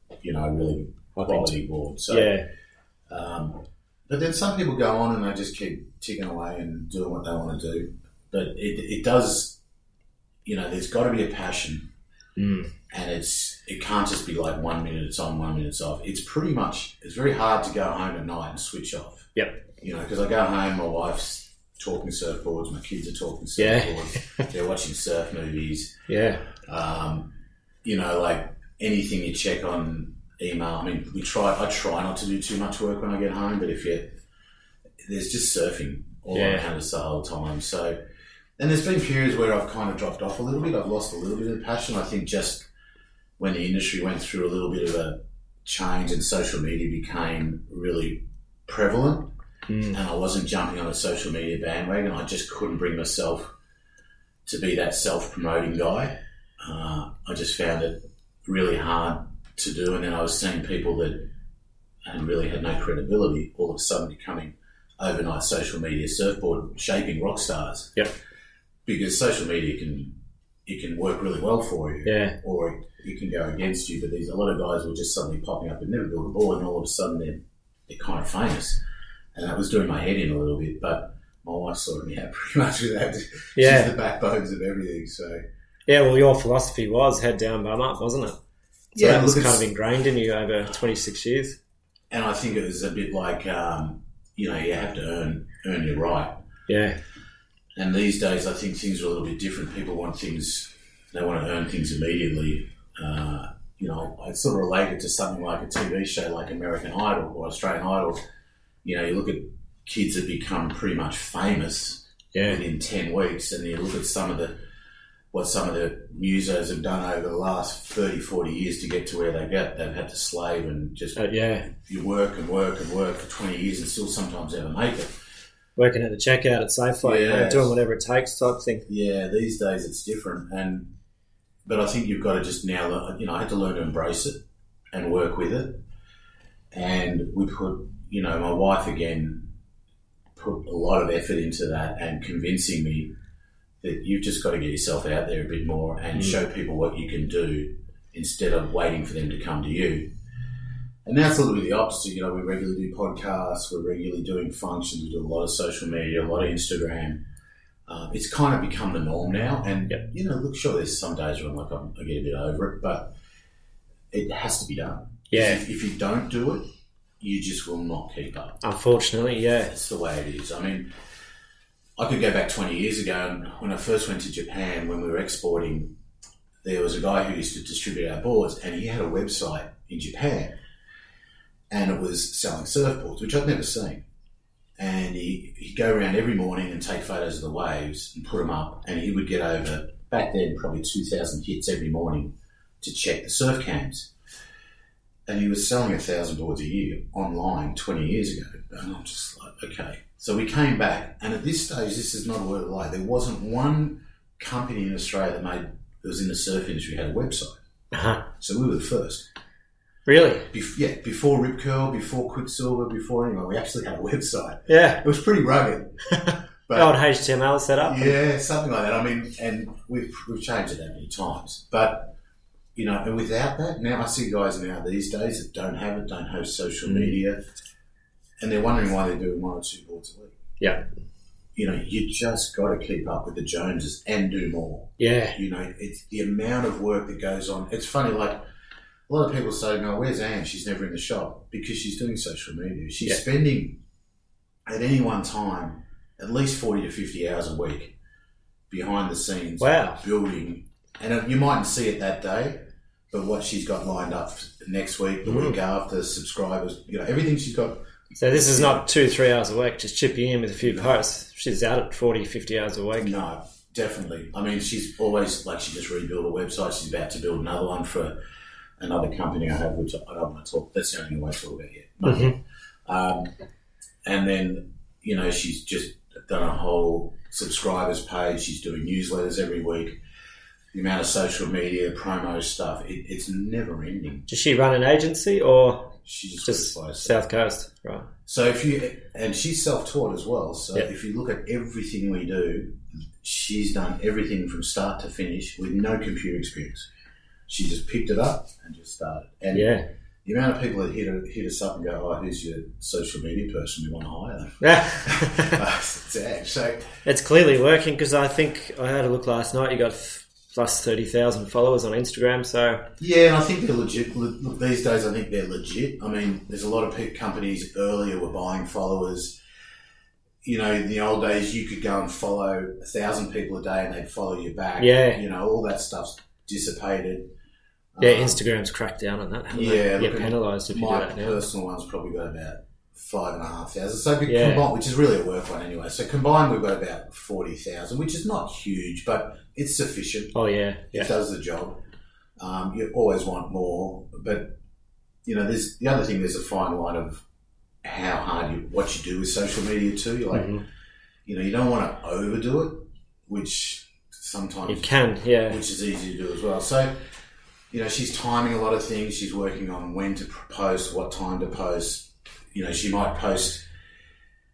to, you know, really quality board." So yeah, um, but then some people go on and they just keep ticking away and doing what they want to do. But it, it does, you know, there's got to be a passion, Mm. and it's it can't just be like one minute it's on, one minute it's off. It's pretty much it's very hard to go home at night and switch off. Yep. You know, because I go home, my wife's talking surfboards, my kids are talking surfboards, Yeah. they're watching surf movies. yeah, Um, you know, like anything you check on email. I mean, we try. I try not to do too much work when I get home, but if you there's just surfing all Yeah. around us the whole time. So, and there's been periods where I've kind of dropped off a little bit. I've lost a little bit of passion. I think just when the industry went through a little bit of a change and social media became really prevalent, Mm. and I wasn't jumping on a social media bandwagon. I just couldn't bring myself to be that self-promoting guy. Uh, I just found it really hard to do, and then I was seeing people that had really had no credibility all of a sudden becoming overnight social media surfboard shaping rock stars. Yep. Because social media can it can work really well for you, yeah, or it, it can go against you. But there's a lot of guys who are just suddenly popping up and never build a board, and all of a sudden they're they're kind of famous. and that was doing my head in a little bit. But my wife sorted me out [laughs] pretty much with that. Yeah. She's the backbones of everything. So Yeah, well, your philosophy was head down, bum up, wasn't it? So Yeah, that was kind of ingrained in you over 26 years. and I think it was a bit like um, you know you have to earn earn your right. Yeah, And these days, I think things are a little bit different. People want things, they want to earn things immediately. Uh, you know, I sort of relate it to something like a TV show like American Idol or Australian Idol. You know, you look at kids that become pretty much famous yeah, within 10 weeks, and you look at some of the what some of the musos have done over the last 30, 40 years to get to where they get. They've had to slave and just Uh, yeah. you work and work and work for 20 years and still sometimes never make it. Working at the checkout at Safeway, know, doing whatever it takes type thing. Yeah, these days it's different, and but I think you've got to just now. You know, I had to learn to embrace it and work with it, and we put. You know, my wife again put a lot of effort into that and convincing me that you've just got to get yourself out there a bit more and Mm. show people what you can do instead of waiting for them to come to you. And now it's a little bit the opposite. You know, we regularly do podcasts, we're regularly doing functions, we do a lot of social media, a lot of Instagram. Um, it's kind of become the norm now. And, Yep. you know, look, sure, there's some days where I'm like, I'm, I get a bit over it, but it has to be done. Yeah, If, if you don't do it, you just will not keep up. unfortunately, yeah. That's the way it is. I mean, I could go back 20 years ago, and when I first went to Japan, when we were exporting, there was a guy who used to distribute our boards, and he had a website in Japan, and it was selling surfboards, which I'd never seen. And he, he'd go around every morning and take photos of the waves and put them up, and he would get over, back then, probably 2,000 hits every morning to check the surf cams. And he was selling a thousand boards a year online 20 years ago. And I'm just like, okay. So we came back, and at this stage, this is not a word of lie. There wasn't one company in Australia that made that was in the surf industry had a website. Uh-huh. So we were the first. Really? Bef- yeah, before Rip Curl, before Quiksilver, before anyone, we actually had a website. Yeah. It was pretty rugged, [laughs] but Old HTML setup. yeah, something like that. I mean, and we've we've changed it that many times, but you know, and without that, now I see guys now these days that don't have it, don't have social Mm. media, and they're wondering why they're doing one or two boards a week. Yeah. You know, you just got to keep up with the Joneses and do more. Yeah. You know, it's the amount of work that goes on. It's funny, like a lot of people say, "No, where's Anne? She's never in the shop because she's doing social media. She's Yeah. spending at any one time at least forty to fifty hours a week behind the scenes, Wow. building. And you mightn't see it that day, but what she's got lined up next week, the Mm. week after, subscribers, you know, everything she's got. So this is not two, three hours a week, just chipping in with a few posts. She's out at 40, 50 hours a week. No, definitely. I mean, she's always like she just rebuilt a website. She's about to build another one for another company I have, which I don't want to talk. That's the only way won't talk about yet. Mhm. Um, and then you know she's just done a whole subscribers page. She's doing newsletters every week. The amount of social media promo stuff, it, it's never ending. Does she run an agency or She just, just goes by herself. South Coast? Right. So if you and she's self-taught as well. So Yeah. if you look at everything we do, she's done everything from start to finish with no computer experience. She just picked it up and just started. And Yeah. the amount of people that hit, hit us up and go, "Oh, who's your social media person? We want to hire [laughs] [laughs] them." Yeah. So it's clearly working because I think I had a look last night. You got plus 30,000 followers on Instagram. So, yeah, and I think they're legit. Look, these days, I think they're legit. I mean, there's a lot of companies earlier were buying followers. You know, in the old days, you could go and follow a thousand people a day, and they'd follow you back. Yeah. you know, all that stuff's dissipated. yeah, Um, Instagram's cracked down on that. Yeah, they? Get penalised if you do that now. personal one's probably got about five and a half thousand. So Yeah. combined, which is really a work one anyway. So combined, we've got about forty thousand, which is not huge, but it's sufficient. Oh, yeah. It Yeah. does the job. Um, you always want more, but you know, there's the other thing. There's a fine line of how hard you what you do with social media too. You're like, Mhm. you know, you don't want to overdo it, which sometimes You can, yeah. which is easy to do as well. So, you know, she's timing a lot of things. She's working on when to post, what time to post. You know, she might post.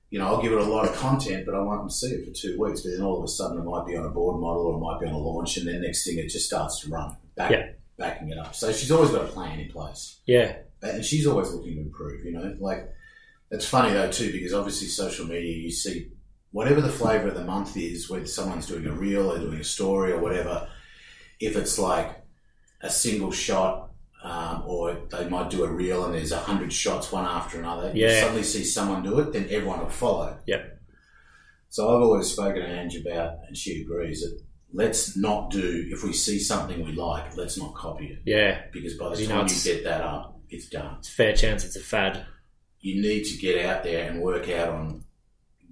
You know, I'll give her a lot of content, but I won't see it for two weeks. But then all of a sudden, it might be on a board model or it might be on a launch, and then next thing it just starts to run, back, Yeah. backing it up. So she's always got a plan in place, Yeah. and she's always looking to improve. You know, like it's funny though too because obviously social media you see whatever the flavour of the month is, whether someone's doing a reel or doing a story or whatever. If it's like a single shot, um, or they might do a reel and there's a hundred shots one after another. You suddenly see someone do it, then everyone will follow. Yep. So I've always spoken to Ange about, and she agrees that let's not do if we see something we like, let's not copy it Yeah, because by the You time it's- you get that up, it's done. it's a fair chance it's a fad. You need to get out there and work out on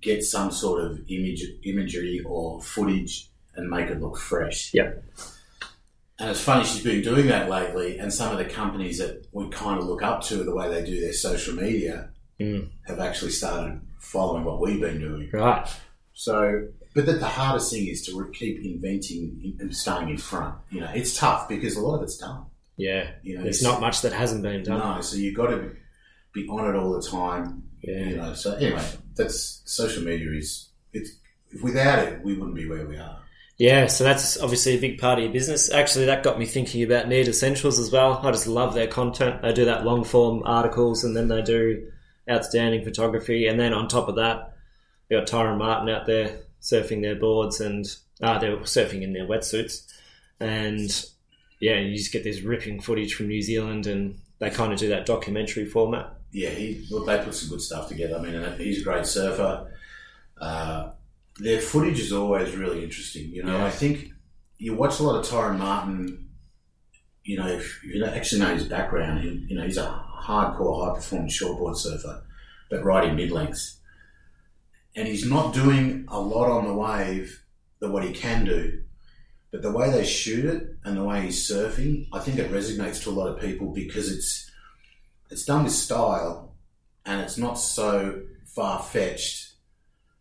get some sort of image imagery or footage and make it look fresh. Yep. And it's funny she's been doing that lately, and some of the companies that we kind of look up to the way they do their social media Mm. have actually started following what we've been doing. Right. So, but the, the hardest thing is to keep inventing and staying in front. You know, it's tough because a lot of it's done. Yeah. You know, There's not much that hasn't been done. No, so you've got to be on it all the time. Yeah. You know, so anyway, that's social media is it's if without it we wouldn't be where we are. Yeah, so that's obviously a big part of your business. Actually, that got me thinking about Need Essentials as well. I just love their content. They do that long form articles and then they do outstanding photography. And then on top of that, you got Tyron Martin out there surfing their boards and uh, they're surfing in their wetsuits. And yeah, you just get this ripping footage from New Zealand and they kind of do that documentary format. Yeah, he look they put some good stuff together. I mean, he's a great surfer. Uh, their footage is always really interesting. You know, Yeah. I think you watch a lot of Tyron Martin. You know, if you actually know his background, he, you know, he's a hardcore, high performance shortboard surfer, but riding mid lengths, and he's not doing a lot on the wave than what he can do. But the way they shoot it and the way he's surfing, I think it resonates to a lot of people because it's it's done with style and it's not so far fetched.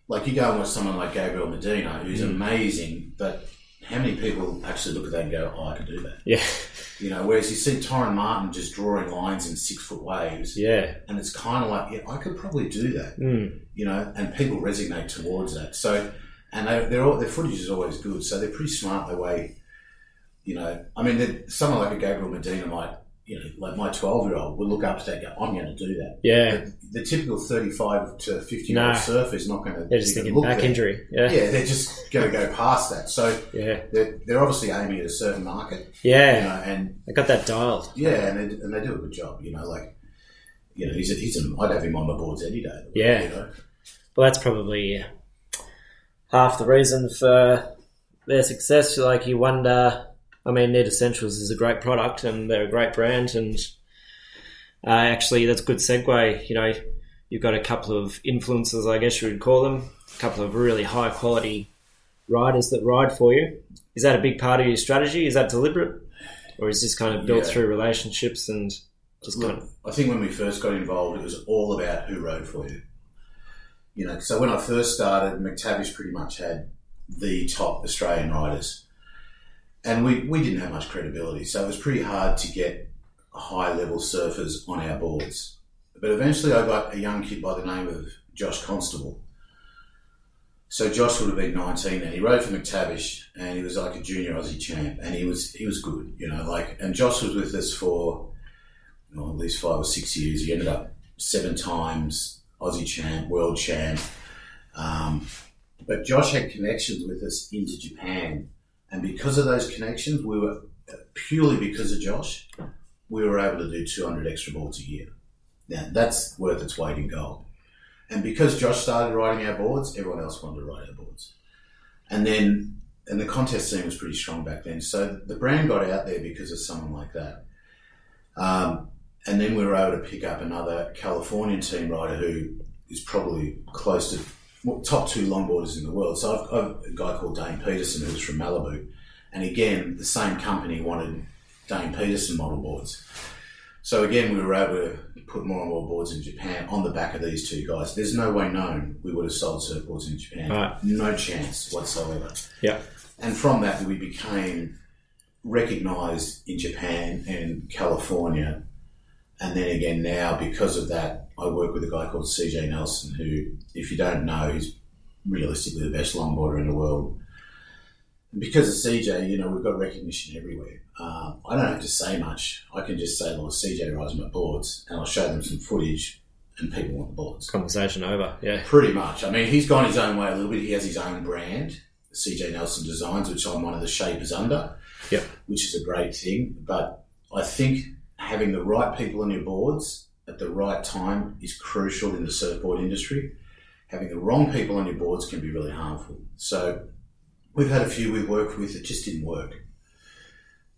Like you go and watch someone like Gabriel Medina, who's Mm. amazing, but how many people actually look at that and go, "Oh, I can do that"? Yeah, [laughs] You know, whereas you see Tyron Martin just drawing lines in six foot waves, yeah. and it's kind of like, yeah, I could probably do that. Mm. You know, and people resonate towards that. So, and they, they're all, their footage is always good, so they're pretty smart the way. You know, I mean, someone like a Gabriel Medina might, you know, like my twelve year old would look up to that, and go, "I'm going to do that." Yeah, The, the typical 35 to 50 year old Nah. surfer is not going to they're just thinking back there. injury. Yeah, Yeah, they're just going to go past that. So yeah, they're, they're obviously aiming at a certain market, yeah. you know, and they got that dialed. yeah, and they, and they do a good job, you know, like, you know, he's, a, he's an, I'd have him on my boards any day. Yeah. You know? Well, that's probably half the reason for their success. Like you wonder. I mean, Need Essentials is a great product and they're a great brand, and uh, actually, that's a good segue. You know, you've got a couple of influencers, I guess you would call them, a couple of really high quality riders that ride for you. Is that a big part of your strategy? Is that deliberate, or is this kind of built Yeah. through relationships and just kind of I think when we first got involved, it was all about who rode for you. You know, so when I first started, McTavish pretty much had the top Australian riders. And we, we didn't have much credibility, so it was pretty hard to get high level surfers on our boards. But eventually I got a young kid by the name of Josh Constable. So Josh would have been 19 and he rode for McTavish and he was like a junior Aussie champ and he was he was good, you know, like and Josh was with us for well, at least five or six years. He ended up seven times Aussie champ, world champ. Um, but Josh had connections with us into Japan, and because of those connections, we were purely because of Josh, we were able to do 200 extra boards a year. Now that's worth its weight in gold. And because Josh started riding our boards, everyone else wanted to ride our boards. And then, and the contest scene was pretty strong back then. So the brand got out there because of someone like that. Um, and then we were able to pick up another Californian team rider who is probably close to top two longboarders in the world. So I've, I've a guy called Dane Peterson who's from Malibu, and again the same company wanted Dane Peterson model boards. So again, we were able to put more and more boards in Japan on the back of these two guys. There's no way known we would have sold surfboards in Japan. Right. No chance whatsoever. yeah, And from that, we became recognised in Japan and California. And then again, now because of that, I work with a guy called CJ Nelson, who, if you don't know, he's realistically the best longboarder in the world. And because of CJ, you know, we've got recognition everywhere. Um, I don't have to say much. I can just say, "Well, CJ rides my boards," and I'll show them some footage, and people want the boards. Conversation over. Yeah. Pretty much. I mean, he's gone his own way a little bit. He has his own brand, CJ Nelson Designs, which I'm one of the shapers under. Yep. Which is a great thing. But I think having the right people on your boards at the right time is crucial in the surfboard industry. Having the wrong people on your boards can be really harmful. So we've had a few we've worked with that just didn't work.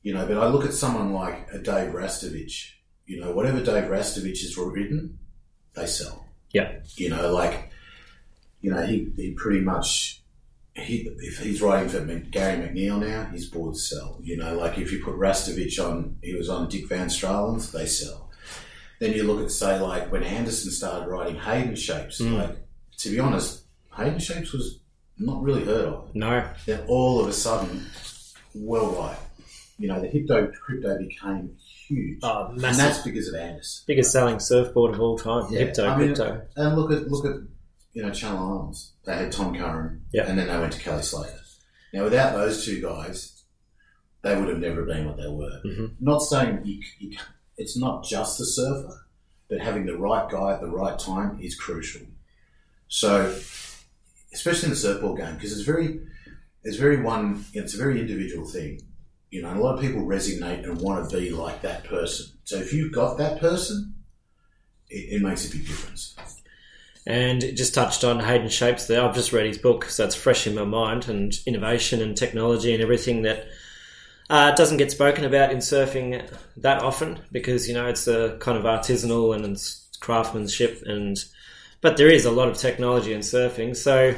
You know, but I look at someone like a Dave Rastovich. You know, whatever Dave Rastovich has written, they sell. Yeah. You know, like, you know, he, he pretty much, he, if he's writing for Gary McNeil now, his boards sell. You know, like if you put Rastovich on, he was on Dick Van Straalen's, they sell. Then you look at, say, like when Anderson started writing Hayden Shapes, like, to be honest, Hayden Shapes was not really heard of. No. Then all of a sudden, well, right. You know, the Hypto Crypto became huge. Oh, and that's because of Anderson. Biggest selling surfboard of all time. Hypto, I mean, crypto. And look at look at you know Channel Islands. They had Tom Curren, Yeah. and then they went to Kelly Slater. Now, without those two guys, they would have never been what they were. Mhm. Not saying you, you, can't- it's not just the surfer, but having the right guy at the right time is crucial. So, especially in the surfboard game, because it's very it's very one it's a very individual thing. You know, a lot of people resonate and want to be like that person. So if you've got that person, it, it makes a big difference. And just touched on Hayden Shapes there. I've just read his book, so it's fresh in my mind. And innovation and technology and everything that uh, doesn't get spoken about in surfing that often because you know it's a kind of artisanal and it's craftsmanship. And but there is a lot of technology in surfing. So you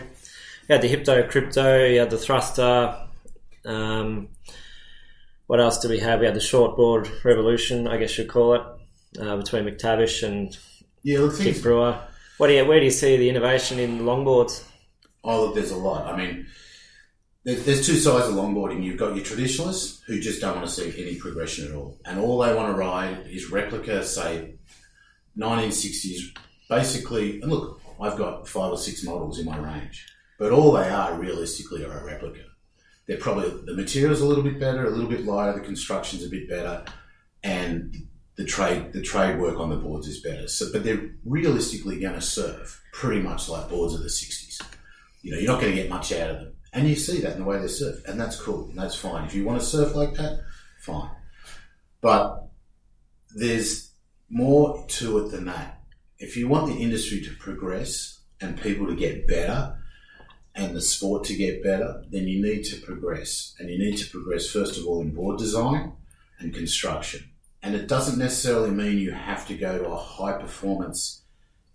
had the Hypto Crypto, you had the Thruster. Um, what else do we have? We had the Shortboard Revolution, I guess you'd call it, uh, between McTavish and Yeah, look, Kick things, Brewer. What do you, where do you see the innovation in longboards? oh, look, there's a lot. I mean, there's, two sides of longboarding. You've got your traditionalists who just don't want to see any progression at all, and all they want to ride is replica, say, 1960s, basically. And look, I've got five or six models in my range, but all they are realistically are a replica. They're probably the material's a little bit better, a little bit lighter, the construction's a bit better, and the trade the trade work on the boards is better. So, but they're realistically going to surf pretty much like boards of the '60s. You know, you're not going to get much out of them, and you see that in the way they surf, and that's cool, and that's fine. If you want to surf like that, fine. But there's more to it than that. If you want the industry to progress and people to get better and the sport to get better, then you need to progress. And you need to progress, first of all, in board design and construction. And it doesn't necessarily mean you have to go to a high performance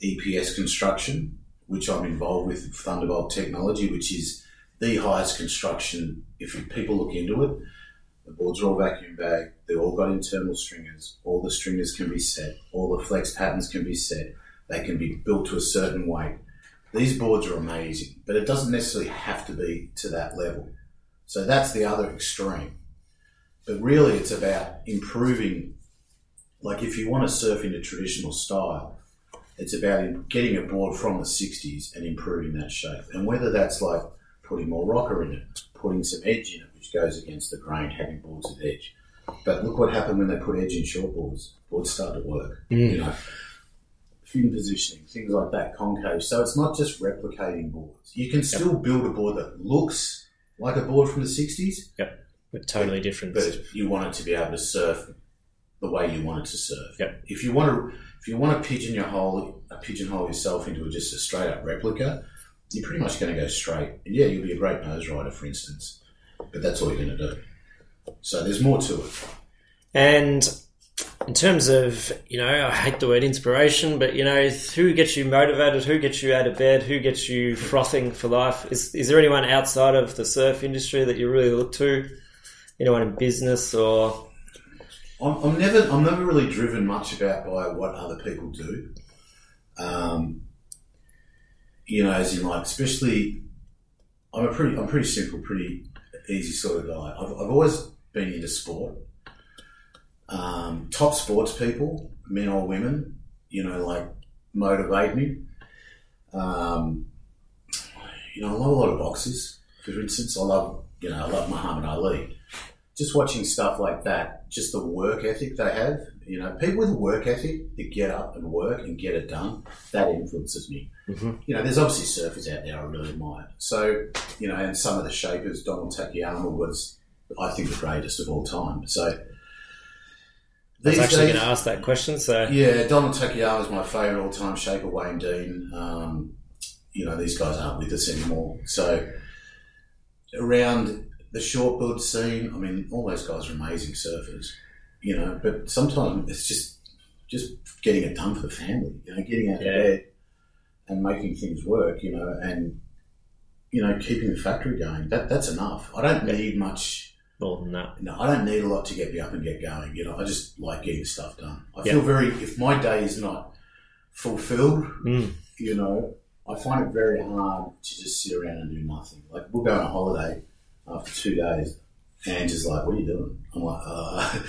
EPS construction, which I'm involved with Thunderbolt Technology, which is the highest construction. If people look into it, the boards are all vacuum bagged. They've all got internal stringers. All the stringers can be set. All the flex patterns can be set. They can be built to a certain weight. These boards are amazing, but it doesn't necessarily have to be to that level. So that's the other extreme. But really, it's about improving. Like if you want to surf in a traditional style, it's about getting a board from the 60s and improving that shape. And whether that's like putting more rocker in it, putting some edge in it, which goes against the grain, having boards with edge. But look what happened when they put edge in short boards. Boards started to work. Mm. You know, fin positioning, things like that, concave. So it's not just replicating boards. You can still build a board that looks like a board from the 60s, But totally different. but you want it to be able to surf the way you want it to surf. Yep. If you want to, if you want to pigeon your hole, pigeonhole yourself into just a straight up replica, you're pretty much going to go straight. Yeah, you'll be a great nose rider, for instance, but that's all you're going to do. So there's more to it. And in terms of, you know, I hate the word inspiration, but, you know, who gets you motivated? Who gets you out of bed? Who gets you frothing for life? Is, is there anyone outside of the surf industry that you really look to? Anyone in business or. I'm, I'm never, I'm never really driven much about by what other people do. Um, you know, as in like, especially, I'm a pretty, I'm pretty simple, pretty easy sort of guy. I've, I've always been into sport. Um, top sports people, men or women, you know, like motivate me. Um, you know, I love a lot of boxers. For instance, I love, you know, I love Muhammad Ali just watching stuff like that, just the work ethic they have, You know, people with a work ethic that get up and work and get it done, that influences me. Mhm. You know, there's obviously surfers out there I really admire. So, you know, and some of the shapers, Donald Takayama was, I think, the greatest of all time. So, I was actually days- going to ask that question. So yeah, Donald Takayama is my favourite all time shaper, Wayne Deane. Um, you know, these guys aren't with us anymore. So, around the short board scene, I mean, all those guys are amazing surfers, you know, but sometimes it's just just getting it done for the family, you know, getting out Yeah. of bed and making things work, you know, and, you know, keeping the factory going. That, that's enough. I don't need much more than that. no, I don't need a lot to get me up and get going. You know, I just like getting stuff done. I Yeah. feel very if my day is not fulfilled, Mm. you know, I find it very hard to just sit around and do nothing. Like we'll go on a holiday after two days, and just like, "What are you doing?" I'm like, uh,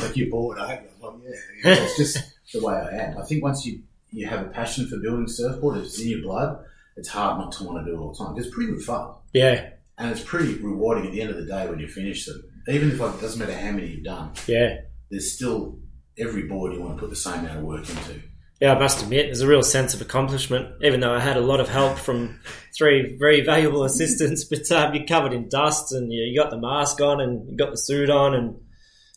[laughs] "Like you're bored." I am like, [laughs] "Yeah." It's just the way I am. I think once you you have a passion for building surfboard, it's in your blood. It's hard not to want to do it all the time. It's pretty good fun Yeah, and it's pretty rewarding at the end of the day when you finish them. Even if like, it doesn't matter how many you've done, yeah. there's still every board you want to put the same amount of work into. Yeah, I must admit, there's a real sense of accomplishment, even though I had a lot of help from [laughs] three very valuable assistants. But um, you're covered in dust and you, you got the mask on and you got the suit on and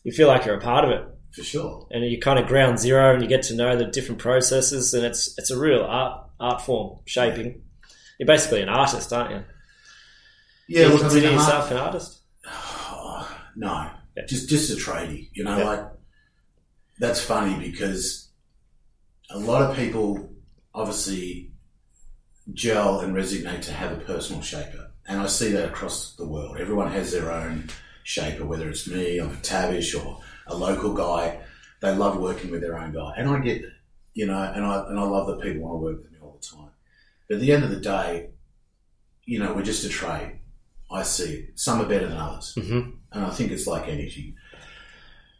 you feel like you're a part of it. For sure. And you kind of ground zero and you get to know the different processes and it's it's a real art art form, shaping. You're basically an artist, aren't you? Yeah, you look, consider I'm yourself an artist? Oh, [sighs] no, Yeah. just just a tradie. You know, Yeah. like that's funny because a lot of people obviously gel and resonate to have a personal shaper, and I see that across the world. Everyone has their own shaper, whether it's me or Tavish or a local guy. They love working with their own guy, and I get that. You know, and I and I love that people want to work with me all the time. But at the end of the day, you know, we're just a trade. I see it. Some are better than others Mm-hmm. and I think it's like anything.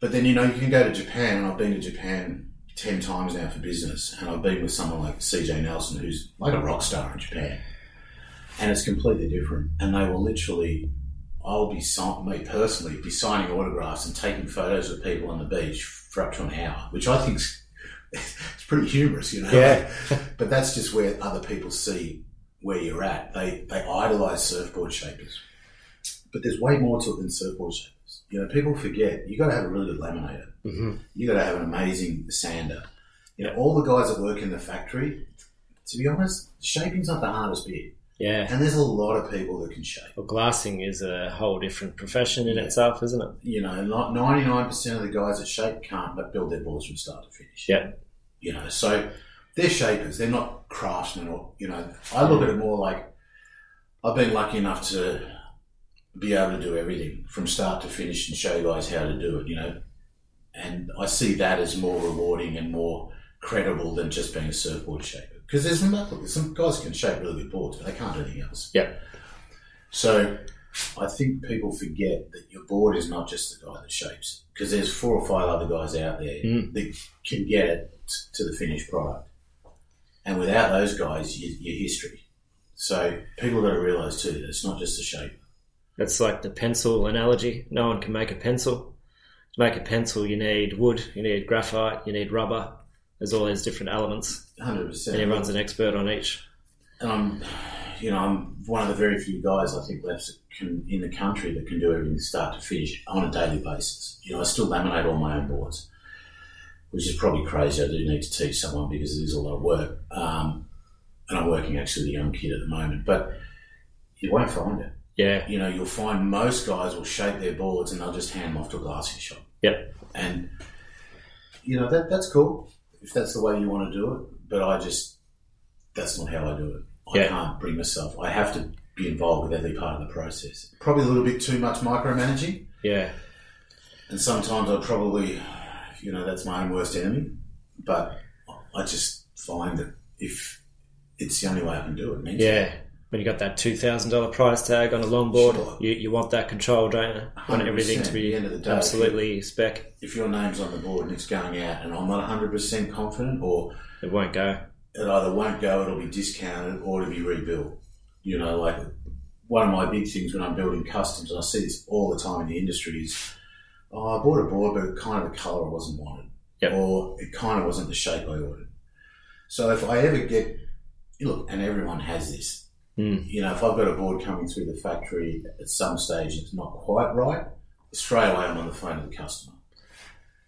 But then you know you can go to Japan, and I've been to Japan ten times now for business, and I've been with someone like CJ Nelson, who's like a rock star in Japan, and it's completely different. And they will literally, I'll be me personally be signing autographs and taking photos of people on the beach for up to an hour, which I think's [laughs] it's pretty humorous, you know. Yeah. [laughs] but that's just where other people see where you're at. They they idolize surfboard shapers. But there's way more to it than surfboard shapers. You know, people forget you got to have a really good laminator. Mm-hmm. You got to have an amazing sander. You know, all the guys that work in the factory. To be honest, shaping's not the hardest bit, Yeah. and there's a lot of people that can shape. Well, glassing is a whole different profession in Yeah. itself, isn't it? You know, ninety nine percent of the guys that shape can't but build their boards from start to finish. Yeah. You know, so they're shapers. They're not craftsmen, or you know. I look at it more like I've been lucky enough to be able to do everything from start to finish and show you guys how to do it. You know, and I see that as more rewarding and more credible than just being a surfboard shaper. Because there's some, look, some guys can shape really good boards, but they can't do anything else. Yeah. So I think people forget that your board is not just the guy that shapes it. Because there's four or five other guys out there Mm. that can get it to the finished product. And without those guys, you, you're history. So people got to realise too that it's not just the shape. It's like the pencil analogy. No one can make a pencil. To make a pencil, you need wood, you need graphite, you need rubber. There's all these different elements, Hundred and percent. everyone's an expert on each. and I'm, you know, I'm one of the very few guys I think left can, in the country that can do everything start to finish on a daily basis. You know, I still laminate all my own boards, which is probably crazy. I do need to teach someone because it is a lot of work. Um, and I'm working actually with a young kid at the moment, but you won't find it. Yeah, You know, you'll find most guys will shape their boards and they'll just hand them off to a glassing shop. Yep. And you know that that's cool if that's the way you want to do it. But I just that's not how I do it. I Yeah. can't bring myself. I have to be involved with every part of the process. Probably a little bit too much micromanaging, yeah, and sometimes I probably, you know, that's my own worst enemy. But I just find that if it's the only way I can do it, mentally. yeah. When you got that two thousand dollar price tag on a longboard, Sure. you, you want that control, don't you? Want everything to At the be end of the day, absolutely spec. if your name's on the board and it's going out, and I'm not 100 percent confident, or It won't go. it either won't go, it'll be discounted, or it'll be rebuilt. You know, like one of my big things when I'm building customs, and I see this all the time in the industry, is oh, I bought a board, but kind of the colour I wasn't wanted. Yep. or it kind of wasn't the shape I ordered. So if I ever get, look, and everyone has this, Mm. you know, if I've got a board coming through the factory at some stage it's not quite right, straight away I'm on the phone to the customer.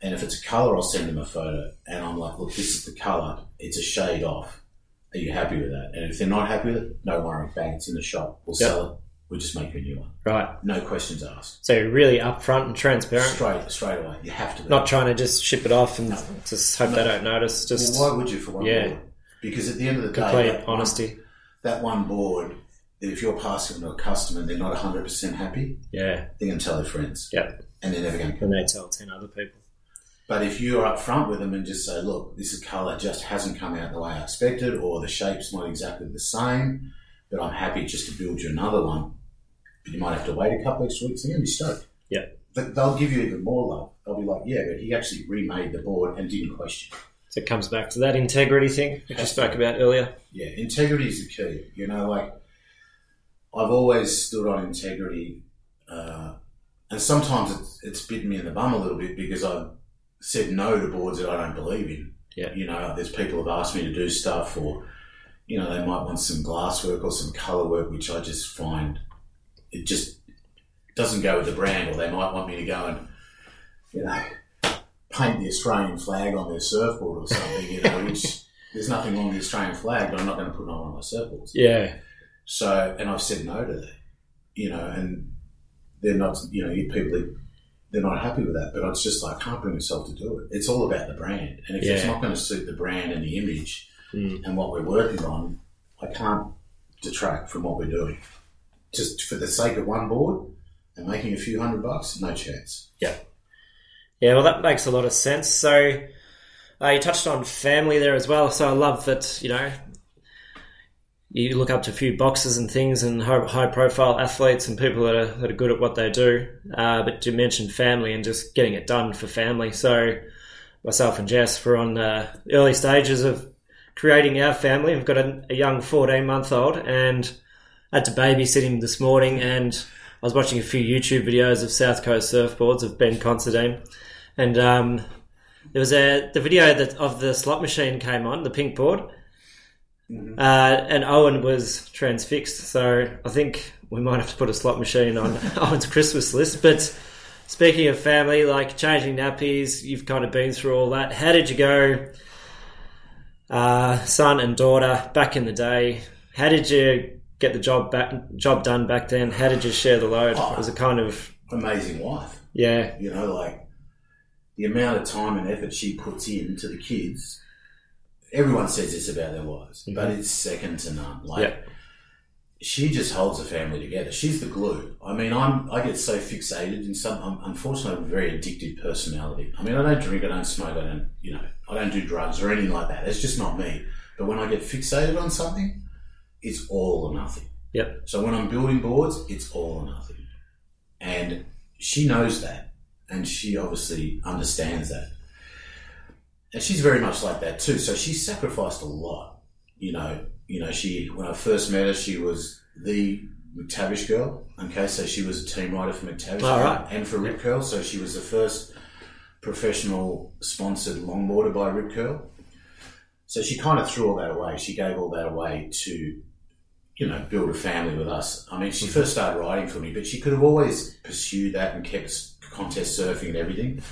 And if it's a colour, I'll send them a photo and I'm like, look, this is the colour, it's a shade off. Are you happy with that? And if they're not happy with it, no worry, bang, it's in the shop. We'll Yep. sell it. We'll just make you a new one. Right. No questions asked. So you're really upfront and transparent. Straight, straight away. You have to be. Not trying to just ship it off and No. just hope No. they don't notice. Just well, why would you for one Yeah. board? Because at the end of the day, complete that one- honesty. That one board, that if you're passing to a customer and they're not 100% happy, Yeah. they're going to tell their friends. Yep. And they're never going to come. And they tell ten other people. But if you're upfront with them and just say, look, this colour just hasn't come out the way I expected, or the shape's not exactly the same, but I'm happy just to build you another one, but you might have to wait a couple of weeks, they're going to be stoked. Yeah. But they'll give you even more love. They'll be like, yeah, but he actually remade the board and didn't question. So it comes back to that integrity thing which you spoke about earlier. Yeah, integrity is the key. You know, like I've always stood on integrity, uh, and sometimes it's, it's bitten me in the bum a little bit because I've said no to boards that I don't believe in. Yeah. You know, there's people have asked me to do stuff, or you know, they might want some glass work or some color work, which I just find it just doesn't go with the brand, or they might want me to go and you know paint the Australian flag on their surfboard or something. You know, which [laughs] there's nothing wrong with the Australian flag, but I'm not going to put it on my surfboards. Yeah. So, and I've said no to that, you know, and they're not, you know, people, they're not happy with that. But it's just like, I can't bring myself to do it. It's all about the brand. And if it's not going to suit the brand and the image Mm. and what we're working on, I can't detract from what we're doing. Just for the sake of one board and making a few hundred bucks, no chance. Yeah, well, that makes a lot of sense. So, uh, you touched on family there as well. So, I love that you know you look up to a few boxers and things, and high profile athletes and people that are that are good at what they do. Uh, but you mentioned family and just getting it done for family. So, myself and Jess were on the early stages of creating our family. We've got a, a young fourteen month old, and had to babysit him this morning and. I was watching a few YouTube videos of South Coast surfboards of Ben Considine, and um, there was a the video that of the slot machine came on the pink board, Mhm. uh, and Owen was transfixed. So I think we might have to put a slot machine on [laughs] Owen's Christmas list. But speaking of family, like changing nappies, you've kind of been through all that. How did you go, uh, son and daughter, back in the day? How did you get the job back job done back then? How did you share the load? Oh. Was it kind of Amazing wife. yeah, You know, like the amount of time and effort she puts in to the kids. Everyone says this about their wives, but mm-hmm. it's second to none. Like Yeah. she just holds the family together. She's the glue. I mean, I'm I get so fixated in some. I'm, unfortunately, I have a very addictive personality. I mean, I don't drink, I don't smoke, I don't you know, I don't do drugs or anything like that. It's just not me. But when I get fixated on something, it's all or nothing. Yep. So when I'm building boards, it's all or nothing. And she knows that. And she obviously understands that. And she's very much like that too. So she sacrificed a lot. You know, you know, she when I first met her, she was the McTavish girl. Okay, so she was a team rider for McTavish All right. and for Rip Curl. So she was the first professional sponsored longboarder by Rip Curl. So she kind of threw all that away. She gave all that away to you know, build a family with us. I mean, she hmm. first started riding for me, but she could have always pursued that and kept contest surfing and everything,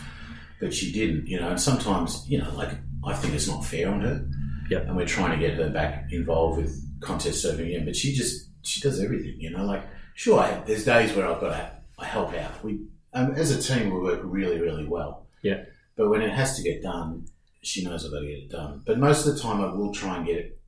but she didn't, you know. And sometimes, you know, like I think it's not fair on her. Yep. And we're trying to get her back involved with contest surfing again, but she just she does everything, you know. Like, sure, I, there's days where I've got to I help out. We um, as a team we work really really well. Yeah. But when it has to get done, she knows I've got to get it done. But most of the time, I will try and get it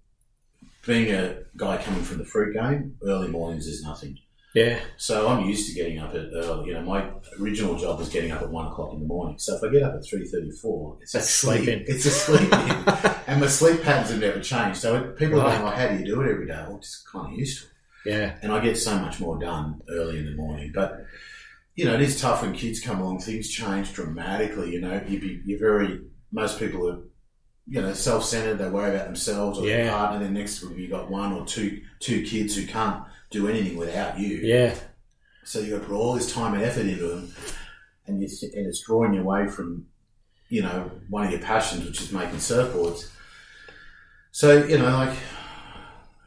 being a guy coming from the fruit game, early mornings is nothing. Yeah, So I'm used to getting up at early. You know, my original job was getting up at one o'clock in the morning. So if I get up at three thirty-four, it's a That's sleep. sleeping. It's a sleep in, [laughs] and my sleep patterns have never changed. So people are going, "Well, how do you do it every day?" Well, just kind of used to it. yeah, And I get so much more done early in the morning. But you know, it is tough when kids come along. Things change dramatically. You know, you be you're very. Most people are you know, self-centered. They worry about themselves or Yeah. their partner. Then next week you've got one or two two kids who can't do anything without you. yeah, So you got to put all this time and effort into them, and you and it's drawing you away from you know, one of your passions, which is making surfboards. So, you know, like,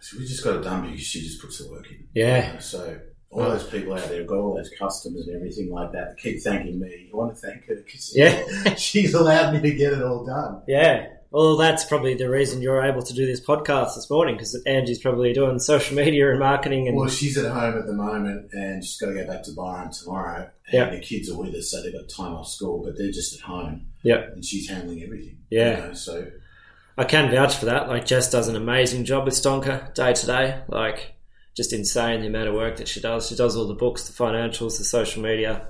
so we just got it done because she just puts the work in. Yeah. You know, so all those people out there have got all those customers and everything like that that keep thanking me. I want to thank her because [laughs] Yeah. she's allowed me to get it all done. Yeah. Well, that's probably the reason you're able to do this podcast this morning because Angie's probably doing social media and marketing and Well, she's at home at the moment and she's got to go back to Byron tomorrow. And Yeah. the kids are with us, so they've got time off school, but they're just at home. Yeah. And she's handling everything. Yeah. You know, so, I can vouch for that. Like Jess does an amazing job with Stonker day to day. Like just insane the amount of work that she does. She does all the books, the financials, the social media.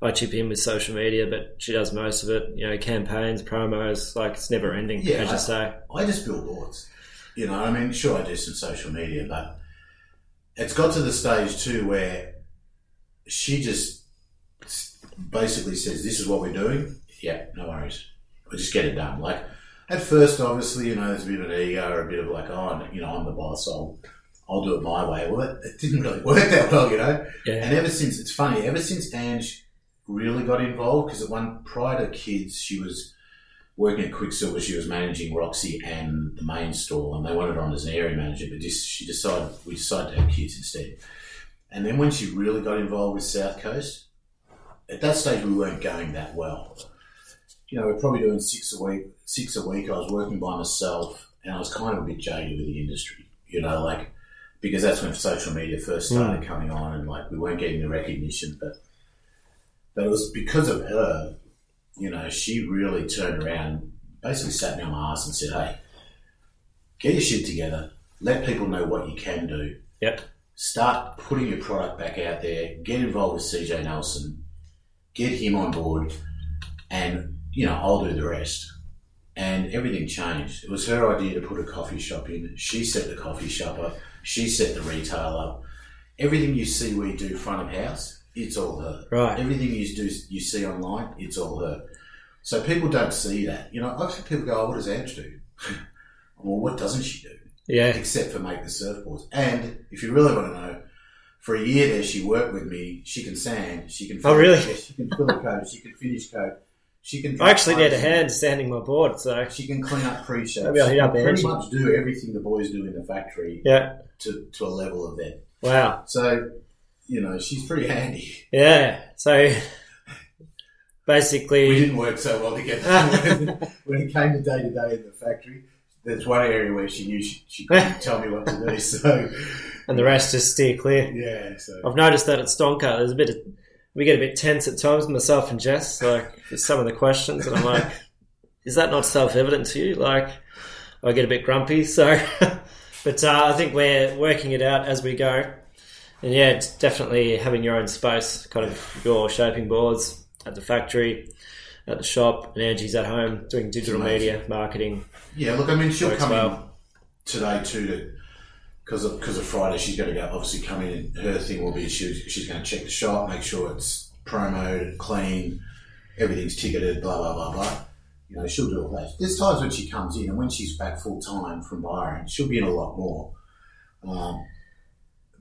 I chip in with social media, but she does most of it. You know, campaigns, promos. Like it's never ending. Yeah, I- you say. I just build boards. You know, I mean, sure, I do some social media, but it's got to the stage too where she just basically says, "This is what we're doing." Yeah, no worries. We just get it done. Like at first, obviously, you know, there's a bit of an ego or a bit of like, "Oh, you know, I'm the boss. I'll, I'll do it my way." Well, it, it didn't really [laughs] work that well, you know. Yeah. And ever since, it's funny. Ever since Ange really got involved, because at one prior to kids, she was working at Quiksilver. She was managing Roxy and the main store, and they wanted her on as an area manager. But just she decided we decided to have kids instead. And then when she really got involved with South Coast, at that stage we weren't going that well. You know, we're probably doing six a week. Six a week. I was working by myself, and I was kind of a bit jaded with the industry. You know, like because that's when social media first started mm. coming on, and like we weren't getting the recognition. But but it was because of her. You know, she really turned around, basically sat me on my ass and said, "Hey, get your shit together. Let people know what you can do. Yep. Start putting your product back out there. Get involved with CJ Nelson. Get him on board, and you know I'll do the rest." And everything changed. It was her idea to put a coffee shop in. She set the coffee shop up. She set the retail up. Everything you see we do front of house, it's all her. Right. Everything you do, you see online, it's all her. So people don't see that. You know, I've had people go, "Oh, what does Ange do?" [laughs] well, what doesn't she do? Yeah. except for make the surfboards. And if you really want to know, for a year there, she worked with me. She can sand. She can. Oh, really? She can fill a coat. She can finish coat. She can. I actually need a hand sanding my board, so She can clean up pre-show. Maybe I'll hit up pretty much do everything the boys do in the factory yeah. to, to a level of that. Wow. So, you know, she's pretty handy. Yeah. So basically, We didn't work so well together [laughs] when it came to day to day in the factory. There's one area where she knew she, she couldn't [laughs] tell me what to do. So, and the rest just steer clear. yeah. So I've noticed that at Stonker, there's a bit of, we get a bit tense at times, myself and Jess, like some of the questions, and I'm like, is that not self evident to you? Like, I get a bit grumpy, so, [laughs] but uh, I think we're working it out as we go. And yeah, it's definitely having your own space, kind of your shaping boards at the factory, at the shop, and Angie's at home doing digital media, marketing. Yeah, look, I mean, she'll come in today too to because of, cause of Friday. She's going to go obviously come in. and Her thing will be she, she's going to check the shop, make sure it's promoted, clean, everything's ticketed, blah blah blah blah. You know, she'll do all that. There's times when she comes in, and when she's back full time from Byron, she'll be in a lot more. Um,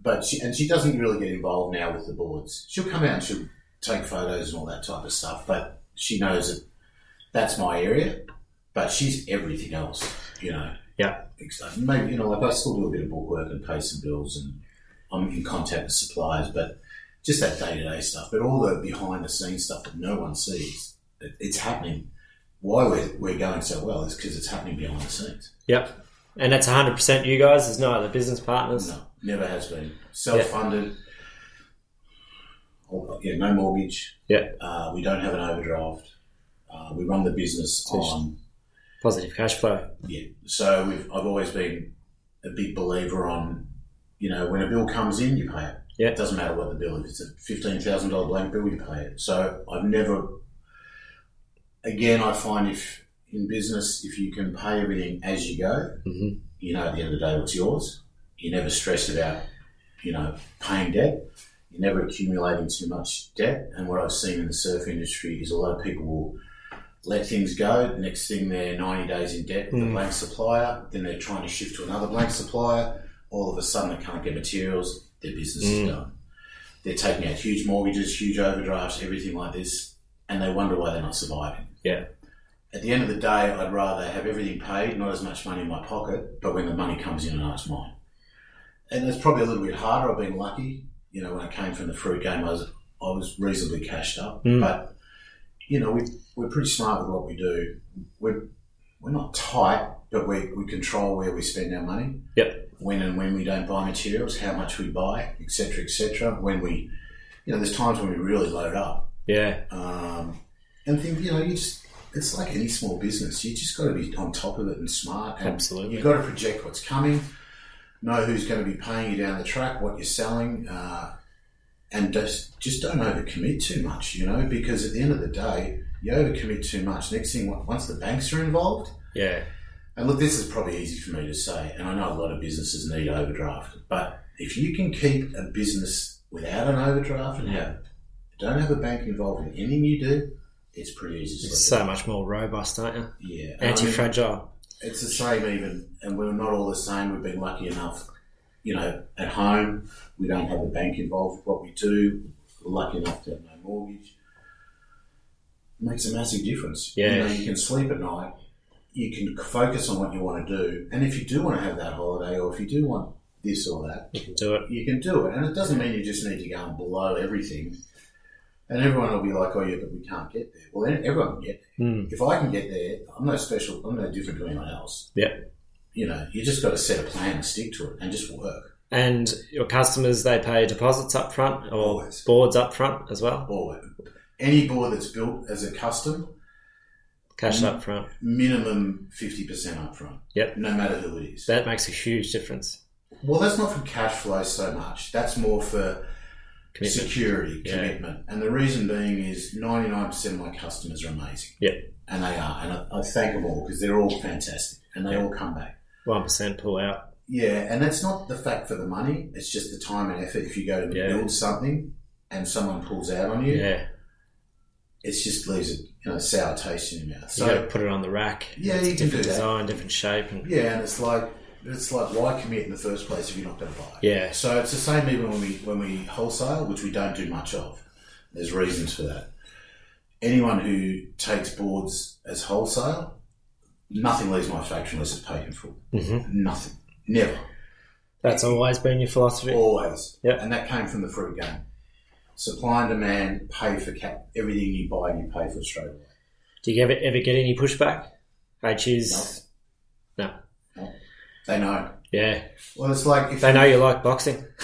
but she and she doesn't really get involved now with the boards. She'll come out and she'll take photos and all that type of stuff. But she knows that that's my area. But she's everything else, you know. Yeah. Maybe you know, like I still do a bit of bookwork and pay some bills, and I'm in contact with suppliers. But just that day to day stuff. But all the behind the scenes stuff that no one sees, it, it's happening. Why we're, we're going so well is because it's happening behind the scenes. Yep. And that's 100% you guys, there's no other business partners. No, never has been. Self funded. Yeah, no mortgage. Yeah. Uh, we don't have an overdraft. Uh, we run the business on Positive cash flow. yeah. So we've, I've always been a big believer on, you know, when a bill comes in, you pay it. Yeah. It doesn't matter what the bill is. If it's a fifteen thousand dollar blank bill, you pay it. So I've never. Again, I find if in business, if you can pay everything as you go, Mhm. you know at the end of the day what's yours. You're never stressed about, you know, paying debt. You're never accumulating too much debt. And what I've seen in the surf industry is a lot of people will let things go. The next thing they're 90 days in debt with a Mm. blank supplier. Then they're trying to shift to another blank supplier. All of a sudden they can't get materials. Their business Mm. is done. They're taking out huge mortgages, huge overdrafts, everything like this. And they wonder why they're not surviving. Yeah. at the end of the day, I'd rather have everything paid, not as much money in my pocket, but when the money comes in, I know it's mine. And it's probably a little bit harder. I've been lucky. You know, when I came from the fruit game, I was I was reasonably cashed up. Mm. But you know, we we're pretty smart with what we do. We're we're not tight, but we, we control where we spend our money. Yep. When and when we don't buy materials, how much we buy, etc., etc. When we, you know, there's times when we really load up. Yeah. Um, and think, you know, you just it's like any small business. You just got to be on top of it and smart. And Absolutely. You've got to project what's coming, know who's going to be paying you down the track, what you're selling, uh, and just just don't overcommit too much. You know, because at the end of the day, you overcommit too much. Next thing, once the banks are involved, Yeah. and look, this is probably easy for me to say, and I know a lot of businesses need overdraft, but if you can keep a business without an overdraft and have don't have a bank involved in anything you do, it's pretty easy to It's so much more robust, aren't you? yeah, And I mean, Anti fragile. it's the same even, and we're not all the same. We've been lucky enough, you know, at home we don't have the bank involved with what we do. We're lucky enough to have no mortgage. It makes a massive difference. Yeah. you know, you can sleep at night. You can focus on what you want to do, and if you do want to have that holiday, or if you do want this or that, You can do it. you can do it. And it doesn't mean you just need to go and blow everything. And everyone will be like, "Oh yeah, but we can't get there." Well, then everyone can get there. Mm. If I can get there, I'm no special. I'm no different to anyone else. Yeah. You know, you just got to set a plan and stick to it, and just work. And your customers, they pay deposits up front or Always. boards up front as well? Or any board that's built as a custom, Cash up front. minimum fifty percent upfront. Yep. No matter who it is. That makes a huge difference. well, that's not for cash flow so much. That's more for Commitment. security, Yeah. commitment. And the reason being is 99% of my customers are amazing. Yep. And they are. And I, I thank them all because they're all fantastic and they all come back. 1% pull out. Yeah, and that's not the fact for the money. It's just the time and effort. If you go to Yeah. build something and someone pulls out on you, Yeah. it just leaves a you know, sour taste in your mouth. So you got So to put it on the rack. Yeah, It's you can different do that. design, different shape. And yeah, and it's like it's like why commit in the first place if you're not going to buy? it? Yeah. So it's the same even when we when we wholesale, which we don't do much of. There's reasons for that. Anyone who takes boards as wholesale, nothing leaves my factory unless it's paid in full. Mhm. Nothing. Never. That's always been your philosophy. Always. Yep. And that came from the fruit game. Supply and demand, pay for cap, everything you buy, you pay for straight away. Do you ever, ever get any pushback? I choose. They know. Yeah. Well, it's like if They know you like boxing. [laughs]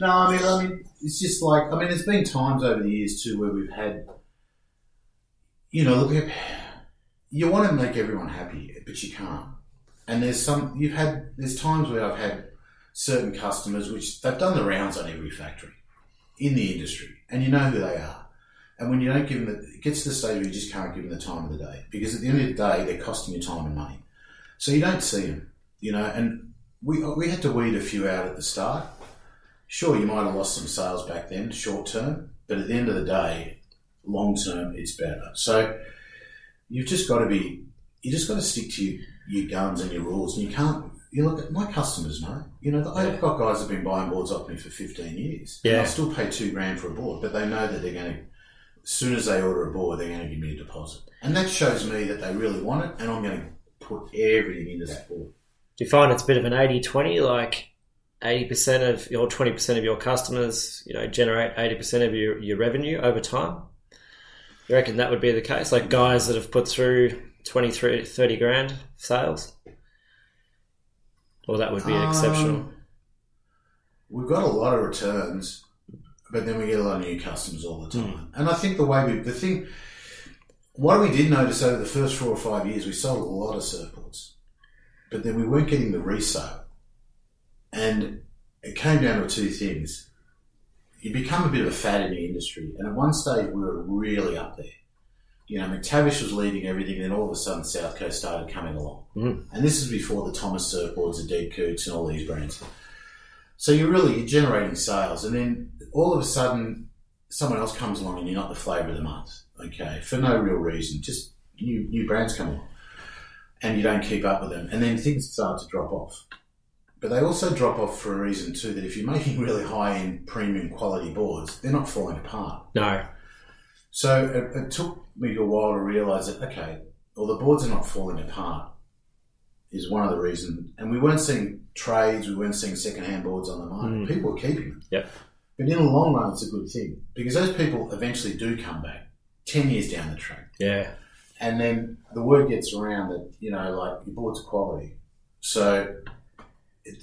No, I mean, I mean, it's just like I mean, there's been times over the years too where we've had, you know, look, you want to make everyone happy, but you can't. And there's some you've had. There's times where I've had certain customers which they've done the rounds on every factory in the industry, and you know who they are. And when you don't give them, the, it gets to the stage where you just can't give them the time of the day because at the end of the day, they're costing you time and money. So you don't see them, you know. And we we had to weed a few out at the start. Sure, you might have lost some sales back then, short term, but at the end of the day, long term, it's better. So you've just got to be, you just got to stick to your, your guns and your rules, and you can't. You look at my customers know. You know, I've got guys have been buying boards off me for fifteen years. and Yeah. I still pay two grand for a board, but they know that they're going to. As soon as they order a board, they're going to give me a deposit, and that shows me that they really want it, and I'm going to put everything into that board. Do you find it's a bit of an 80 20? Like 80% of your 20% of your customers, you know, generate 80% of your, your revenue over time? You reckon that would be the case? Like guys that have put through 20, 30 30 grand sales? Or that would be Um, exceptional? We've got a lot of returns, but then we get a lot of new customers all the time. And I think the way we, the thing, what we did notice over the first four or five years, we sold a lot of surfboards, but then we weren't getting the resale. And it came down to two things. You become a bit of a fad in the industry, and at one stage we were really up there. You know, McTavish was leading everything, and then all of a sudden South Coast started coming along. Mm. And this is before the Thomas surfboards, the Deep Coots, and all these brands. So you're really you're generating sales, and then all of a sudden, someone else comes along, and you're not the flavour of the month. Okay, for no real reason, just new new brands come along, and you don't keep up with them, and then things start to drop off. But they also drop off for a reason too. That if you're making [laughs] really high end, premium quality boards, they're not falling apart. No. So it, it took me a while to realise that okay, well the boards are not falling apart is one of the reasons, and we weren't seeing trades, we weren't seeing second-hand boards on the market. Mm. People were keeping them. Yep. But in the long run, it's a good thing because those people eventually do come back ten years down the track, Yeah. And then the word gets around that you know, like your board's quality. So,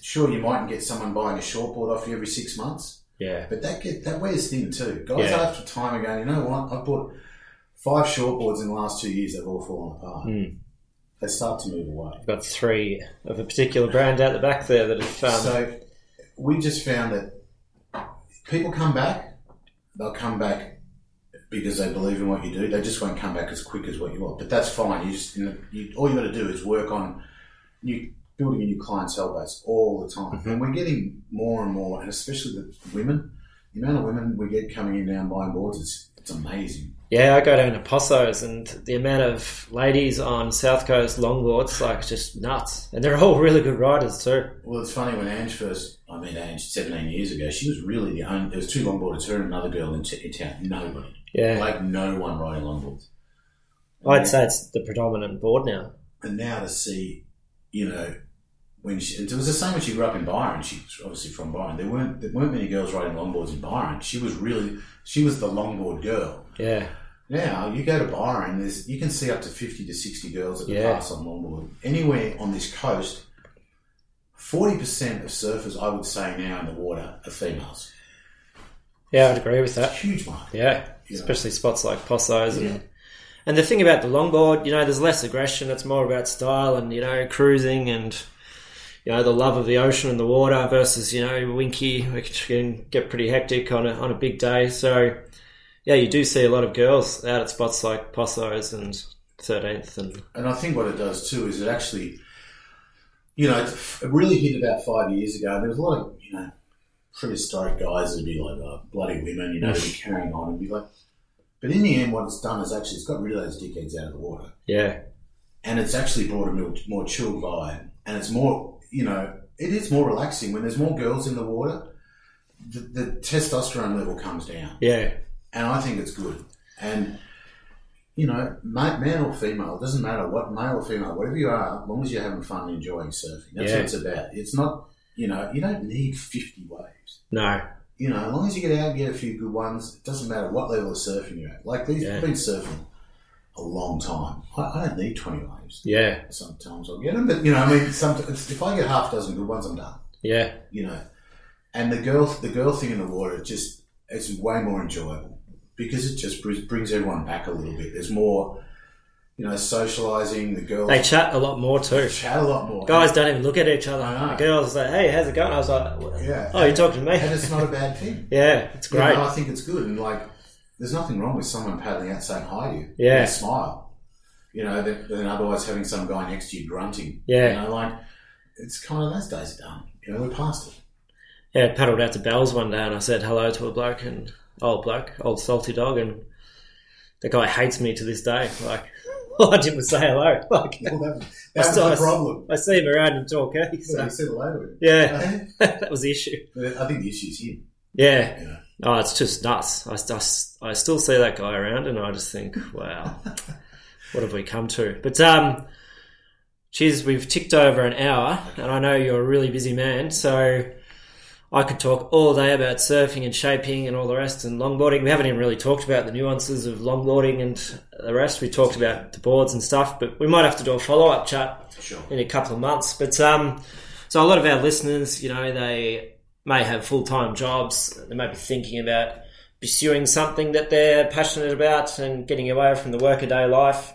sure, you mightn't get someone buying a short board off you every six months, Yeah. but that get that wears thin too. Guys Yeah. after time are going, you know what? I bought five short boards in the last two years. They've all fallen apart. Mm. They start to move away. Got three of a particular brand out the back there that have. Um, so we just found that people come back. They'll come back because they believe in what you do. They just won't come back as quick as what you want. But that's fine. You just you all you got to do is work on new building a new clientele base all the time. Mm-hmm. And we're getting more and more, and especially the women. The amount of women we get coming in now and buying boards, it's, it's amazing. Yeah, I go down to Posso's and the amount of ladies on South Coast longboards, like just nuts. And they're all really good riders too. Well, it's funny when Ange first, I met Ange 17 years ago, she was really the only, there was two longboarders, her and another girl in, t- in town, nobody. Yeah. Like no one riding longboards. I'd say it's the predominant board now. And now to see, you know, when she, it was the same when she grew up in Byron. She's obviously from Byron. There weren't there weren't many girls riding longboards in Byron. She was really she was the longboard girl. Yeah. Now you go to Byron, there's you can see up to fifty to sixty girls at the Yeah. pass on longboard. Anywhere on this coast, forty percent of surfers, I would say now in the water, are females. Yeah, I'd agree with It's a that. huge market. Yeah. Yeah. Especially spots like Posso's. And, and the thing about the longboard, you know, there's less aggression. It's more about style and, you know, cruising and, you know, the love of the ocean and the water versus, you know, Winki, which can get pretty hectic on a, on a big day. So, yeah, you do see a lot of girls out at spots like Posso's and 13th and And I think what it does too is it actually, you know, it really hit about five years ago. There was a lot of, you know, prehistoric guys that'd be like, oh, bloody women, you know, be carrying on and be like, but in the end, what it's done is actually it's got rid of those dickheads out of the water. yeah, And it's actually brought a more, more chilled vibe. And it's more, you know, it is more relaxing. When there's more girls in the water, the, the testosterone level comes down yeah, and I think it's good. And you know, ma- man or female, it doesn't matter what male or female, whatever you are, as long as you're having fun and enjoying surfing, that's Yeah. what it's about. It's not, you know, you don't need fifty waves. no, You know, as long as you get out and get a few good ones, it doesn't matter what level of surfing you're at. Like these, Yeah. I've been surfing a long time. I, I don't need twenty waves. yeah, Sometimes I'll get them, but you know, I mean, sometimes if I get half a dozen good ones, I'm done yeah, you know. And the girl, the girl thing in the water, just it's way more enjoyable because it just brings everyone back a little bit. There's more, you know, socializing. The girls They chat a lot more too. chat a lot more. Guys don't even look at each other. I know. The girls say, "Hey, how's it going?" I was like, Yeah. "Oh, you're talking to me." and it's not a bad thing. [laughs] yeah, it's You know, great. I think it's good, and like, there's nothing wrong with someone paddling out saying hi to you. Yeah. and smile. You know, than, than otherwise having some guy next to you grunting. Yeah. you know, like it's kind of those days are done. You know, we're past it. Yeah, I paddled out to Bells one day and I said hello to a bloke and old bloke, old salty dog, and the guy hates me to this day. Like, [laughs] I didn't say hello. [laughs] Well, that, I that's still- the problem. I see him around in Torquay, So so you said hello to him. yeah, [laughs] that was the issue. I think the issue is him. Yeah, know. oh, it's just nuts. I, st- I still see that guy around, and I just think, wow, what have we come to? But um, cheers, we've ticked over an hour, and I know you're a really busy man, so I could talk all day about surfing and shaping and all the rest, and longboarding. We haven't even really talked about the nuances of longboarding and the rest. We talked about the boards and stuff, but we might have to do a follow up chat Sure. in a couple of months. But um, so a lot of our listeners, you know, they may have full time jobs. They may be thinking about pursuing something that they're passionate about and getting away from the workaday life.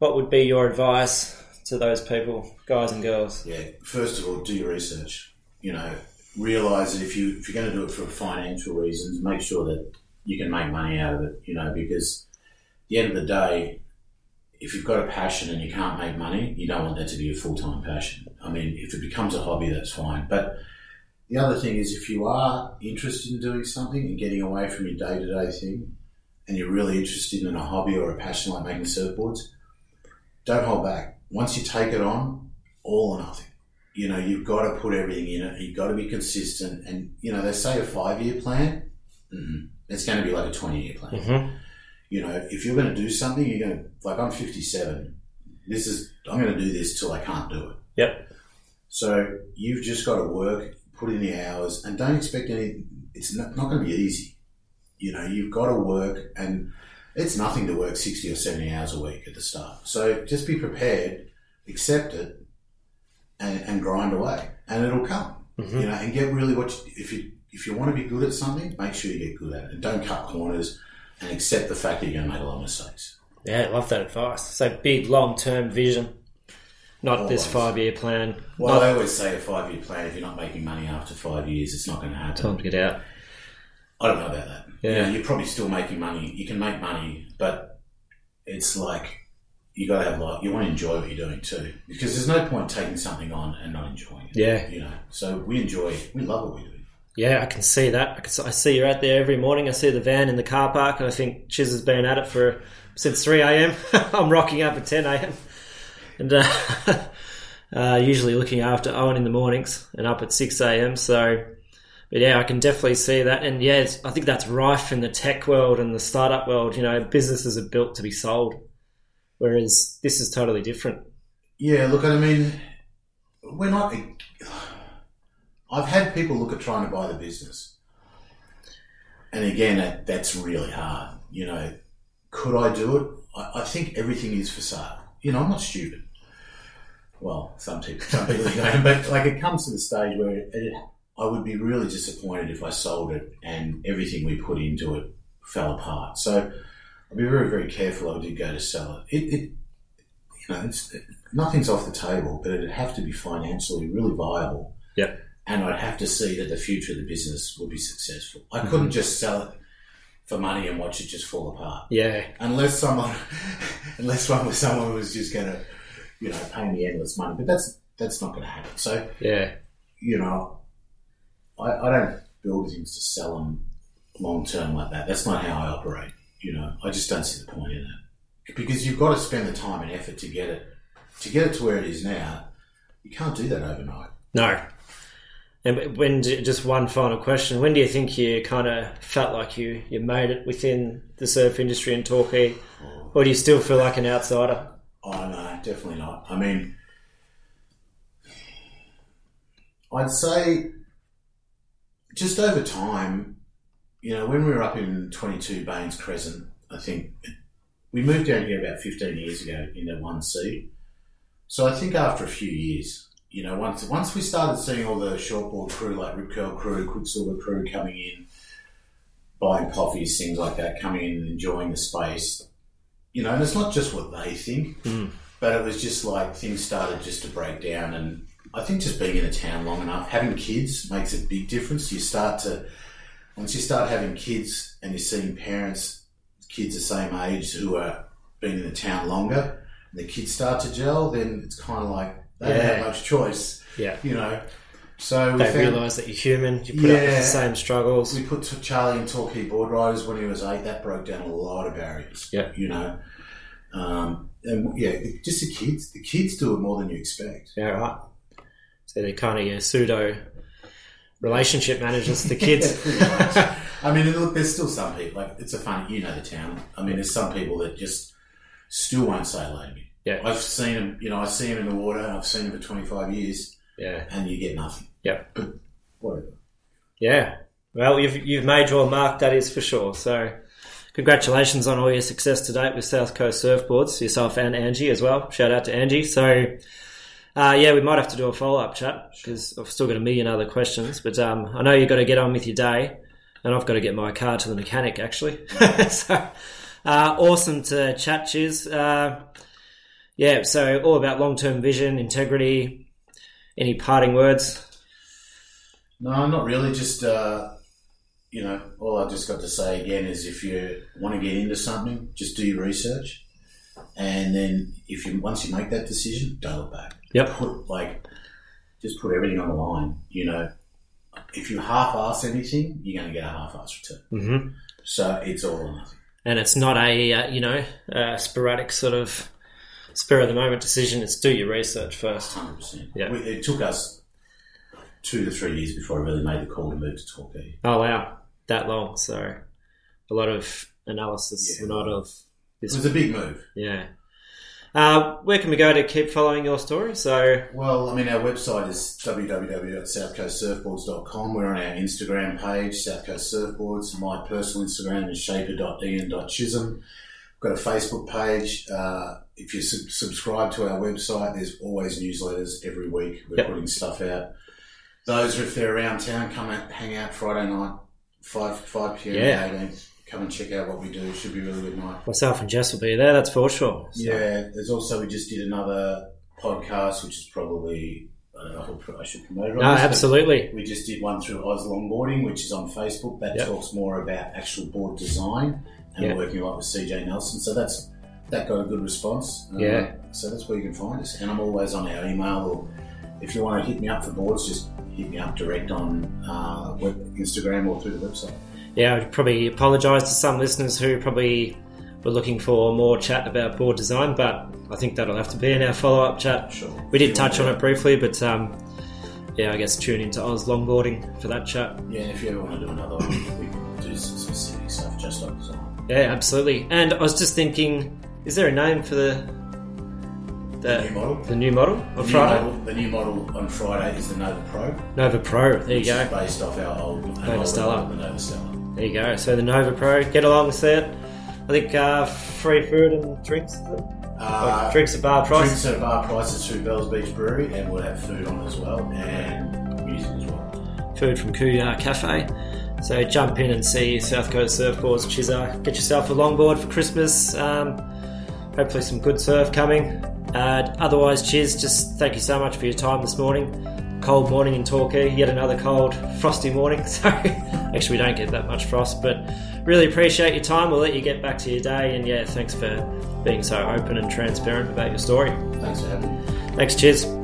What would be your advice to those people, guys and girls? Yeah. First of all, do your research. You know, realize that if you if you're going to do it for financial reasons, make sure that you can make money out of it. You know, because at the end of the day, if you've got a passion and you can't make money, you don't want that to be a full time passion. I mean, if it becomes a hobby, that's fine. But the other thing is, if you are interested in doing something and getting away from your day to day thing, and you're really interested in a hobby or a passion like making surfboards, don't hold back. Once you take it on, all or nothing. You know, you've got to put everything in it. You've got to be consistent. And, you know, they say a five year plan, mm it's going to be like a 20 year plan. Mm-hmm. You know, if you're going to do something, you're going to like I'm 57. This is I'm going to do this till I can't do it. Yep. So you've just got to work, put in the hours, and don't expect any. It's not, not going to be easy. You know, you've got to work, and it's nothing to work 60 or 70 hours a week at the start. So just be prepared, accept it, and, and grind away, and it'll come. Mm-hmm. You know, and get really what you, if you if you want to be good at something, make sure you get good at it, and don't cut corners, and accept the fact that you're going to make a lot of mistakes. Yeah, love that advice. So big long term vision, not this five year plan. Well, not I always say a five year plan. If you're not making money after five years, it's not going to happen. time to get out. I don't know about that. Yeah. You know, you're probably still making money. You can make money, but it's like you got to have like you want to enjoy what you're doing too, because there's no point taking something on and not enjoying it. Yeah. You know, so we enjoy, we love what we do. Yeah, I can see that. I, can, I see you're out there every morning. I see the van in the car park, and I think Chiz has been at it for since three a.m. [laughs] I'm rocking up at ten a.m. and uh, [laughs] uh, usually looking after Owen in the mornings, and up at six a.m. So, but yeah, I can definitely see that. And yeah, it's, I think that's rife in the tech world and the startup world. You know, businesses are built to be sold, whereas this is totally different. Yeah, look, I mean, we're not. I've had people look at trying to buy the business, and again, that, that's really hard. You know, could I do it? I, I think everything is for sale. You know, I'm not stupid. Well, some people, [laughs] some people but like it comes to the stage where it, I would be really disappointed if I sold it and everything we put into it fell apart. So I'd be very, very careful. I did go to sell it. It, it you know, it's nothing's off the table, but it'd have to be financially really viable. Yep. And I'd have to see that the future of the business would be successful. I Mm-hmm. couldn't just sell it for money and watch it just fall apart. Yeah, Unless someone, [laughs] unless one was someone who was just going to, you know, pay me endless money. But that's that's not going to happen. So yeah, you know, I, I don't build things to sell them long term like that. That's not how I operate. You know, I just don't see the point in it because you've got to spend the time and effort to get it to get it to where it is now. You can't do that overnight. No. And when just one final question: When do you think you kind of felt like you you made it within the surf industry in Torquay, or do you still feel like an outsider? Oh no, definitely not. I mean, I'd say just over time, you know, when we were up in 22 Baines Crescent, I think we moved down here about 15 years ago in the 1C. So I think after a few years, you know, once once we started seeing all the shortboard crew like Rip Curl crew, Quiksilver crew coming in, buying coffees, things like that, coming in and enjoying the space, you know, and it's not just what they think, hmm. but it was just like things started just to break down. And I think just being in a town long enough, having kids makes a big difference. You start to, once you start having kids and you're seeing parents, kids the same age who are been in the town longer, and the kids start to gel, then it's kind of like they don't have much choice, Yeah, you know. So we they realise that you're human. You put up with Yeah. the same struggles. we put Charlie in Torquay board riders when he was eight. That broke down a lot of barriers. Yeah. you know, um, and yeah, just the kids. The kids do it more than you expect. Yeah, right. So they're kind of your pseudo relationship managers to the [laughs] kids. Yeah. I mean, look, there's still some people like it's a funny. You know the town. I mean, there's some people that just still won't say hello to me. Yeah. I've seen them. You know, I see them in the water. I've seen them for 25 years, yeah, and you get nothing. Yeah, But whatever. yeah. Well, you've you've made your mark, that is for sure. So, congratulations on all your success to date with South Coast Surfboards, yourself and Angie as well. Shout out to Angie. So, uh, yeah, we might have to do a follow up chat because I've still got a million other questions. But um, I know you've got to get on with your day, and I've got to get my car to the mechanic actually. [laughs] so, uh, awesome to chat, Chiz. Uh, yeah, so all about long term vision, integrity. Any parting words? No, not really. Just uh, you know, all I've just got to say again is if you want to get into something, just do your research, and then if you once you make that decision, don't look back. Yep. Put like just put everything on the line. You know, if you half-ass anything, you're going to get a half-ass return. Mm-hmm. So it's all or nothing. and it's not a uh, you know uh, sporadic sort of spur of the moment decision. It's do your research first. Hundred percent. Yeah. It took us two to three years before I really made the call to move to Torquay. Oh wow, that long. So a lot of analysis Yeah. lot of It this. was a big move. Yeah. Uh, where can we go to keep following your story? So, Well, I mean, our website is www.southcoastsurfboards.com. We're on our Instagram page, South Coast Surfboards. My personal Instagram is shaper.ian.chisholm. We've got a Facebook page. Uh, if you sub- subscribe to our website, there's always newsletters every week. We're Yep. putting stuff out. Those, if they're around town, come and hang out Friday night, 5, 5 p.m. Yeah. 18th. Come and check out what we do. Should be a really good night. myself and Jess will be there, that's for sure. So- Yeah, there's also we just did another podcast, which is probably I don't know if I should promote it. No, this, absolutely. We just did one through Oz Longboarding, which is on Facebook. That Yep. talks more about actual board design and Yeah. working a lot with CJ Nelson. So that's that got a good response. Uh, Yeah. So that's where you can find us, and I'm always on our email. Or if you want to hit me up for boards, just hit me up direct on uh, web, Instagram or through the website. Yeah, I'd probably apologise to some listeners who probably were looking for more chat about board design, but I think that'll have to be in our follow up chat. Sure. We did touch on it briefly, but um, yeah, I guess tune into Oz Longboarding for that chat. Yeah, if you ever want to do another one, we can do some specific stuff just like design. Yeah, absolutely. And I was just thinking, is there a name for the The new model. the new model The on new Friday? model- the new model on Friday is the Nova Pro. Nova Pro. There you go. based off our old Nova Stella. The Nova Stella. There you go. So the Nova Pro, get along with it. I think uh, free food and drinks. Uh, drinks at bar price. Drinks at bar prices through Bells Beach Brewery, and we'll have food on as well, and music as well. food from Kuya Cafe. So jump in and see South Coast Surfboards Chizza. Get yourself a longboard for Christmas. Um, hopefully some good surf coming. Uh, otherwise, cheers. Just thank you so much for your time this morning. Cold morning in Torquay. Yet another cold, frosty morning. [laughs] So actually, we don't get that much frost, but really appreciate your time. We'll let you get back to your day. And yeah, thanks for being so open and transparent about your story. Thanks for having me. Thanks. Cheers.